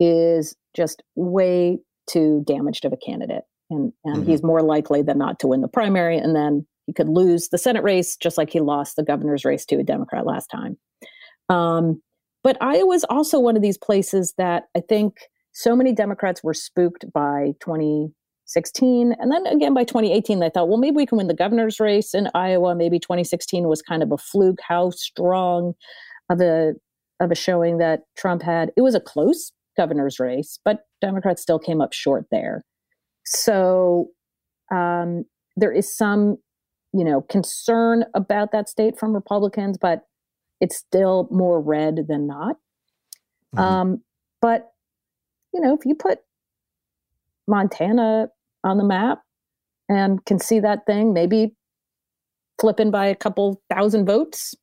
is just way too damaged of a candidate. And, and mm-hmm. he's more likely than not to win the primary. And then he could lose the Senate race, just like he lost the governor's race to a Democrat last time. Um, but Iowa is also one of these places that I think so many Democrats were spooked by 2016. And then again by 2018, they thought, well, maybe we can win the governor's race in Iowa. Maybe 2016 was kind of a fluke. How strong of a of a showing that Trump had. It was a close governor's race, but Democrats still came up short there. So um, there is some, you know, concern about that state from Republicans, but it's still more red than not. Mm-hmm. Um, but you know, if you put Montana on the map and can see that thing maybe flipping by a couple thousand votes.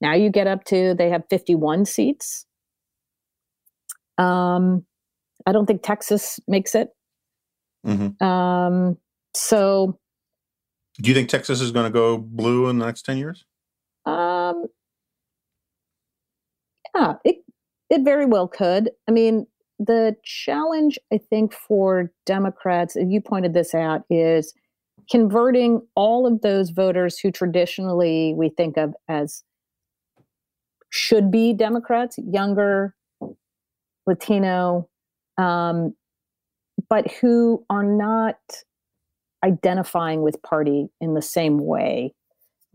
Now you get up to they have 51 seats. Um, I don't think Texas makes it. Mm-hmm. Um, so, do you think Texas is going to go blue in the next 10 years? Um, yeah, it it very well could. I mean, the challenge, I think, for Democrats, and you pointed this out, is converting all of those voters who traditionally we think of as should be Democrats, younger, Latino, um, but who are not identifying with party in the same way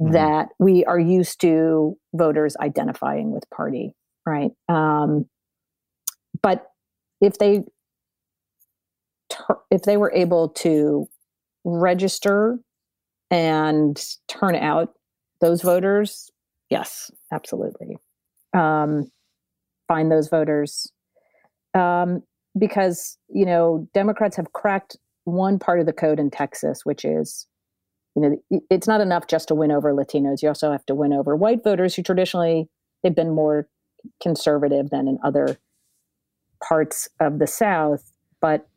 mm-hmm. that we are used to voters identifying with party, right? Um, but if they if they were able to register and turn out those voters, yes, absolutely. Um, find those voters um, because you know Democrats have cracked one part of the code in Texas, which is you know, it's not enough just to win over Latinos. You also have to win over white voters who traditionally they've been more conservative than in other parts of the South. But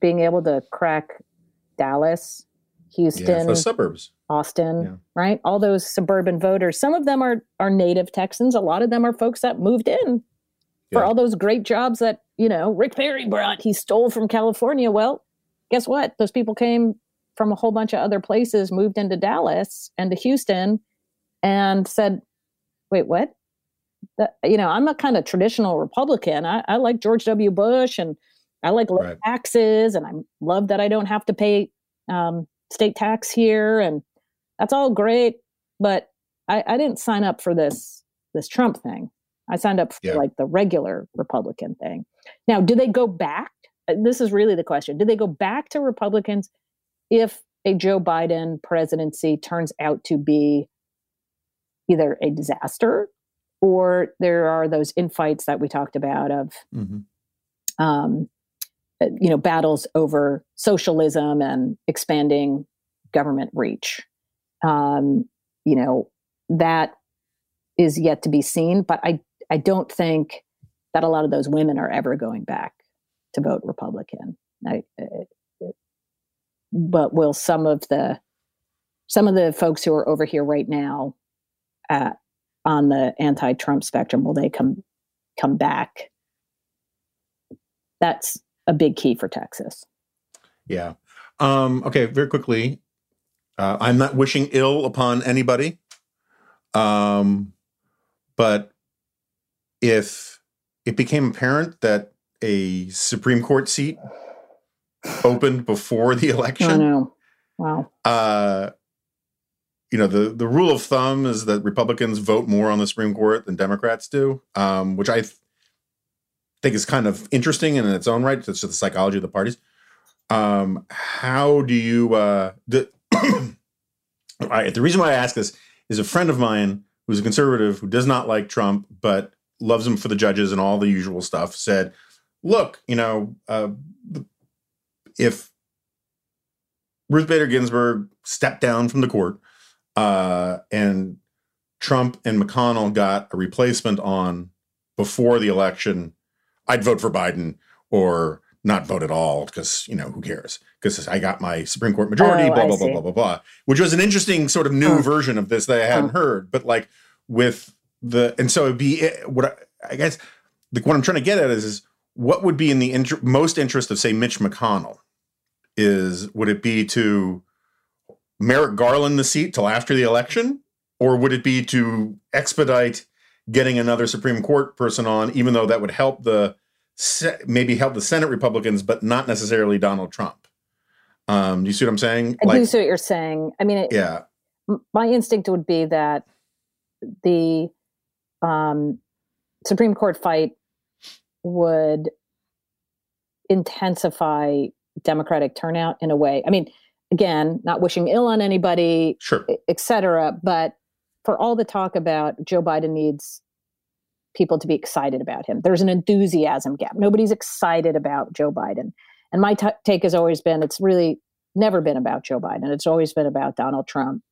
being able to crack Dallas, Houston, yeah, the suburbs, Austin, yeah. right? All those suburban voters. Some of them are are native Texans. A lot of them are folks that moved in for yeah. all those great jobs that you know Rick Perry brought. He stole from California. Well, guess what? Those people came from a whole bunch of other places, moved into Dallas and to Houston, and said, "Wait, what?" That, you know, I'm a kind of traditional Republican. I, I like George W. Bush, and I like low right. taxes, and I love that I don't have to pay um, state tax here, and that's all great. But I, I, didn't sign up for this this Trump thing. I signed up for yeah. like the regular Republican thing. Now, do they go back? Uh, this is really the question. Do they go back to Republicans if a Joe Biden presidency turns out to be either a disaster or there are those infights that we talked about of mm-hmm. um, uh, you know battles over socialism and expanding government reach um, you know that is yet to be seen but i i don't think that a lot of those women are ever going back to vote republican I, uh, but will some of the some of the folks who are over here right now uh, on the anti-Trump spectrum, will they come come back? That's a big key for Texas. Yeah. Um, okay. Very quickly, uh, I'm not wishing ill upon anybody, um, but if it became apparent that a Supreme Court seat opened before the election. I know. Wow. Uh, you know, the, the rule of thumb is that Republicans vote more on the Supreme Court than Democrats do, um, which I th- think is kind of interesting in its own right. It's just the psychology of the parties. Um, how do you, uh, the, the reason why I ask this is a friend of mine who's a conservative who does not like Trump, but loves him for the judges and all the usual stuff said, look, you know, uh, if Ruth Bader Ginsburg stepped down from the court uh, and Trump and McConnell got a replacement on before the election, I'd vote for Biden or not vote at all because you know who cares? Because I got my Supreme Court majority, oh, blah blah blah blah blah blah, which was an interesting sort of new version of this that I hadn't heard. But like with the and so it'd be eh, what I, I guess like what I'm trying to get at is, is what would be in the inter- most interest of say Mitch McConnell is would it be to Merrick Garland the seat till after the election, or would it be to expedite getting another Supreme Court person on, even though that would help the maybe help the Senate Republicans, but not necessarily Donald Trump? Um, do you see what I'm saying? I like, do see what you're saying. I mean, it, yeah. My instinct would be that the um, Supreme Court fight would intensify Democratic turnout in a way. I mean, again, not wishing ill on anybody, sure. et cetera. But for all the talk about Joe Biden needs people to be excited about him, there's an enthusiasm gap. Nobody's excited about Joe Biden. And my t- take has always been it's really never been about Joe Biden, it's always been about Donald Trump.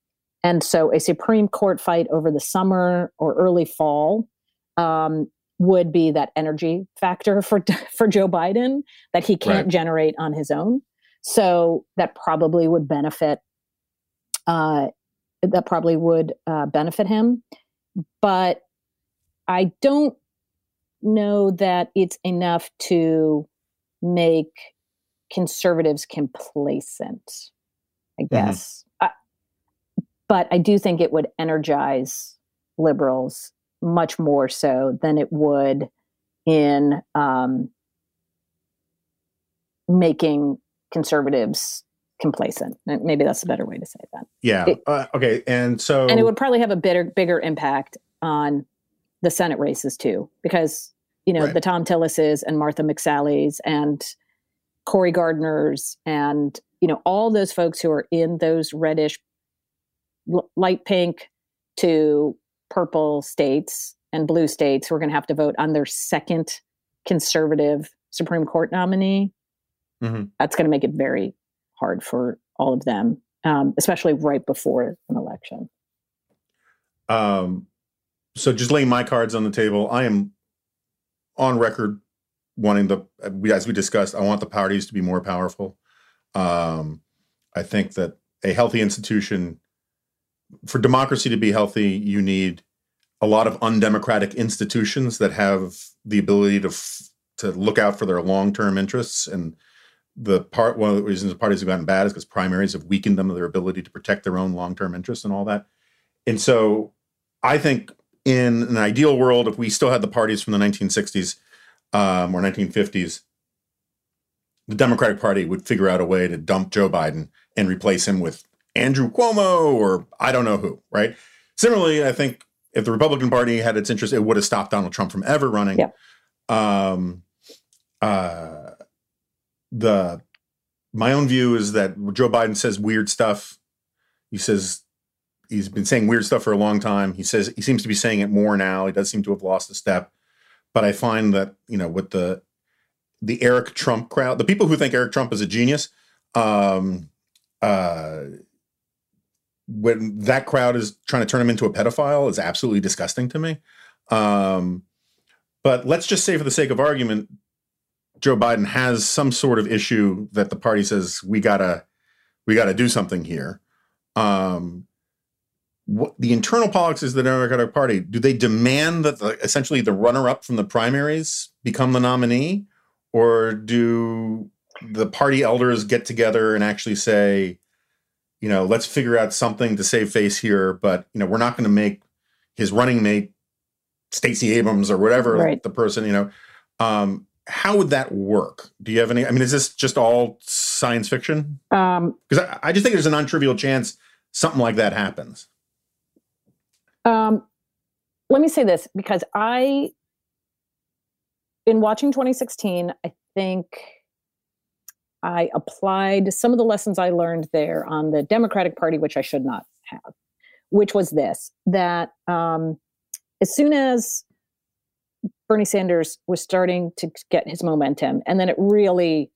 And so a Supreme Court fight over the summer or early fall um, would be that energy factor for for Joe Biden that he can't right. generate on his own. So that probably would benefit. Uh, that probably would uh, benefit him, but I don't know that it's enough to make conservatives complacent. I mm-hmm. guess, mm-hmm. I, but I do think it would energize liberals much more so than it would in um, making conservatives complacent. Maybe that's a better way to say that. Yeah. It, uh, okay. And so, and it would probably have a bigger, bigger impact on the Senate races too, because you know right. the Thom Tillis's and Martha McSally's and Cory Gardner's and you know all those folks who are in those reddish, l- light pink to purple states and blue states who are going to have to vote on their second conservative Supreme Court nominee mm-hmm. that's going to make it very hard for all of them um, especially right before an election. Um, so just laying my cards on the table, I am on record wanting the, as we discussed, I want the parties to be more powerful. Um, I think that a healthy institution, for democracy to be healthy, you need a lot of undemocratic institutions that have the ability to f- to look out for their long term interests. And the part one of the reasons the parties have gotten bad is because primaries have weakened them of their ability to protect their own long term interests and all that. And so, I think in an ideal world, if we still had the parties from the 1960s um, or 1950s, the Democratic Party would figure out a way to dump Joe Biden and replace him with Andrew Cuomo or I don't know who, right? Similarly, I think if the Republican Party had its interest, it would have stopped Donald Trump from ever running. Yeah. Um, uh, the my own view is that Joe Biden says weird stuff. He says he's been saying weird stuff for a long time. He says he seems to be saying it more now. He does seem to have lost a step. But I find that you know with the the Eric Trump crowd, the people who think Eric Trump is a genius, um, uh, when that crowd is trying to turn him into a pedophile is absolutely disgusting to me. Um, but let's just say, for the sake of argument, Joe Biden has some sort of issue that the party says we gotta we gotta do something here. Um, what the internal politics of the Democratic Party do they demand that the, essentially the runner-up from the primaries become the nominee, or do the party elders get together and actually say, you know, let's figure out something to save face here, but you know, we're not going to make his running mate Stacey Abrams or whatever Right. the person, you know. Um, how would that work? Do you have any? I mean, is this just all science fiction? Um, Because I, I just think there's a non-trivial chance something like that happens. Um, let me say this because I, in watching 2016, I think I applied some of the lessons I learned there on the Democratic Party, which I should not have, which was this that um, as soon as Bernie Sanders was starting to get his momentum, and then it really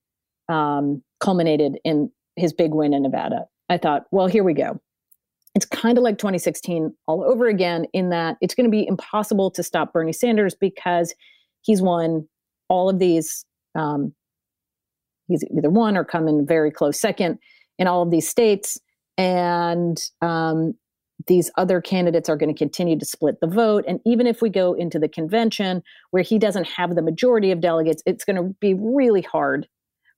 um, culminated in his big win in Nevada, I thought, well, here we go it's kind of like 2016 all over again in that it's going to be impossible to stop Bernie Sanders because he's won all of these. Um, he's either won or come in very close second in all of these states, and um, these other candidates are going to continue to split the vote. And even if we go into the convention where he doesn't have the majority of delegates, it's going to be really hard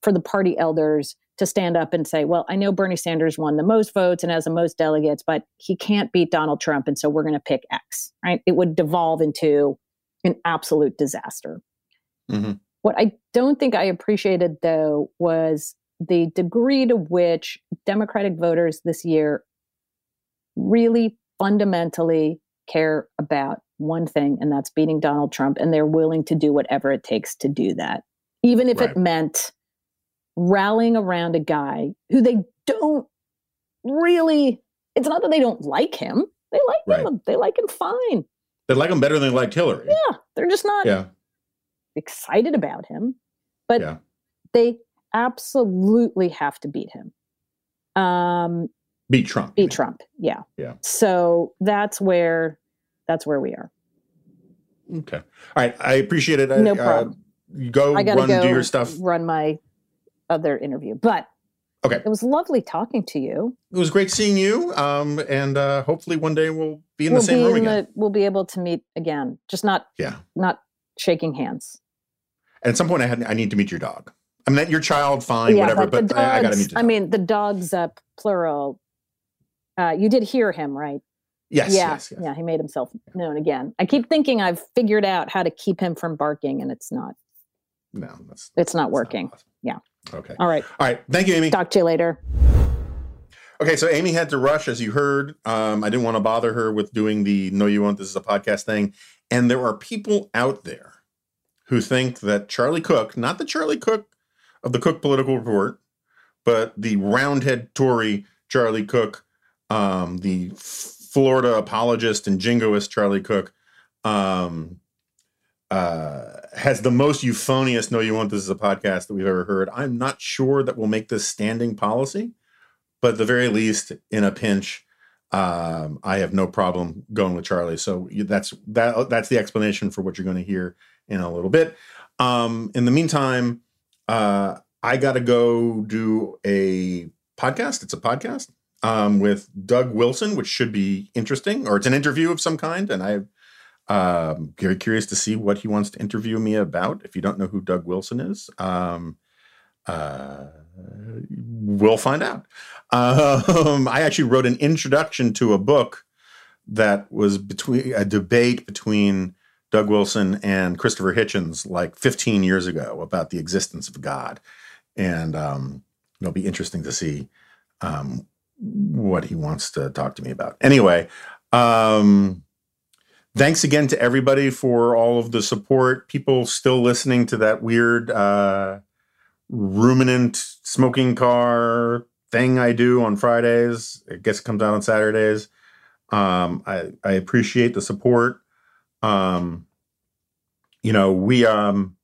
for the party elders to stand up and say, well, I know Bernie Sanders won the most votes and has the most delegates, but he can't beat Donald Trump. And so we're going to pick X, right? It would devolve into an absolute disaster. Mhm. What I don't think I appreciated, though, was the degree to which Democratic voters this year really fundamentally care about one thing, and that's beating Donald Trump. And they're willing to do whatever it takes to do that, even if Right. it meant rallying around a guy who they don't really it's not that they don't like him they like Right. him they like him fine They like him better than they liked Hillary. yeah they're just not Yeah. excited about him but Yeah. they absolutely have to beat him um Beat Trump. beat trump yeah Yeah. so that's where that's where we are Okay. All right. I appreciate it. I- No uh, problem. you go i gotta run, go do your stuff. run my other interview but Okay. it was lovely talking to you It was great seeing you. Um, and uh, hopefully one day we'll be in the we'll same room again. the we'll be able to meet again just not Yeah. not shaking hands And at some point, I had I need to meet your dog. I mean, your child, fine, whatever. But, the I, I got to meet. I mean, the dogs, up plural. Uh, you did hear him, right? yes, yeah, yes, yes. yeah. He made himself known again. I keep thinking I've figured out how to keep him from barking, and it's not. No, that's It's not that's working. possible. Yeah. Okay. All right. All right. Thank you, Amy. Talk to you later. Okay, so Amy had to rush, as you heard. Um, I didn't want to bother her with doing the "No, you won't." This is a podcast thing, and there are people out there who think that Charlie Cooke, not the Charlie Cook of the Cook Political Report, but the Roundhead Tory Charlie Cooke, um, the Florida apologist and jingoist Charlie Cooke, um, uh, has the most euphonious "No, you won't." This is a podcast that we've ever heard. I'm not sure that we'll make this standing policy but the very least, in a pinch, um, I have no problem going with Charlie. So that's that. That's the explanation for what you're going to hear in a little bit. Um, in the meantime, uh, I got to go do a podcast. It's a podcast um, with Doug Wilson, which should be interesting, or it's an interview of some kind. And I'm um, very curious to see what he wants to interview me about. If you don't know who Doug Wilson is, um, uh, we'll find out. Um, I actually wrote an introduction to a book that was between a debate between Doug Wilson and Christopher Hitchens like 15 years ago about the existence of God. And um, it'll be interesting to see um, what he wants to talk to me about. Anyway, um, thanks again to everybody for all of the support. People still listening to that weird uh, ruminant smoking car thing I do on Fridays. I guess it comes out on Saturdays. Um, I, I appreciate the support. Um, you know, we um,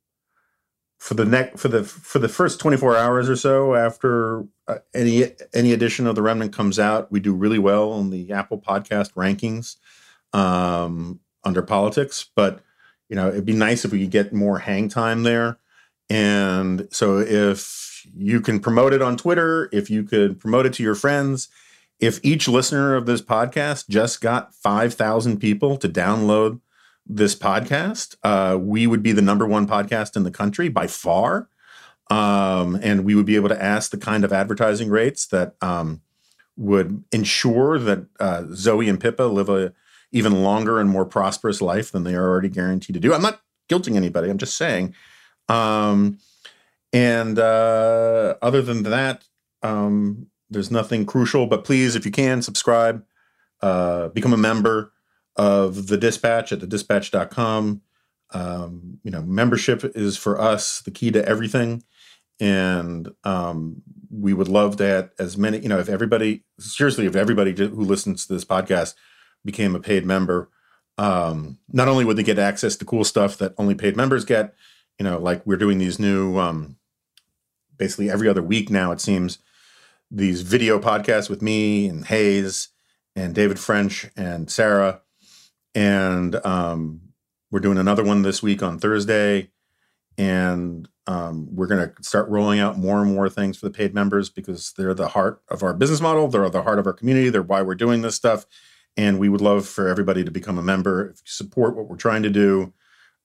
for the next for the for the first 24 hours or so after uh, any any edition of the remnant comes out we do really well on the apple podcast rankings um, under politics but you know it'd be nice if we could get more hang time there and so if you can promote it on twitter if you could promote it to your friends if each listener of this podcast just got 5000 people to download this podcast, uh, we would be the number one podcast in the country by far. Um, and we would be able to ask the kind of advertising rates that um, would ensure that uh, Zoe and Pippa live a even longer and more prosperous life than they are already guaranteed to do. I'm not guilting anybody. I'm just saying. Um, and uh, other than that, um, there's nothing crucial. But please, if you can, subscribe, uh, become a member of the dispatch at thedispatch.com. Um, you know, membership is for us the key to everything. And um, we would love that as many, you know, if everybody, seriously, if everybody who listens to this podcast became a paid member, um, not only would they get access to cool stuff that only paid members get, you know, like we're doing these new, um, basically every other week now, it seems, these video podcasts with me and Hayes and David French and Sarah. And um, we're doing another one this week on Thursday, and um, we're going to start rolling out more and more things for the paid members because they're the heart of our business model. They're the heart of our community. They're why we're doing this stuff, and we would love for everybody to become a member. If you support what we're trying to do,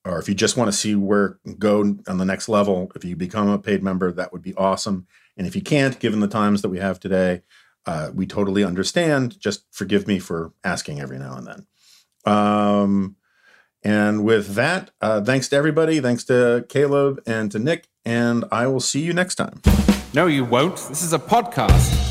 or if you just want to see where go on the next level, if you become a paid member, that would be awesome. And if you can't, given the times that we have today, uh, we totally understand. Just forgive me for asking every now and then. Um, and with that, uh, thanks to everybody. Thanks to Caleb and to Nick. And I will see you next time. No, you won't. This is a podcast.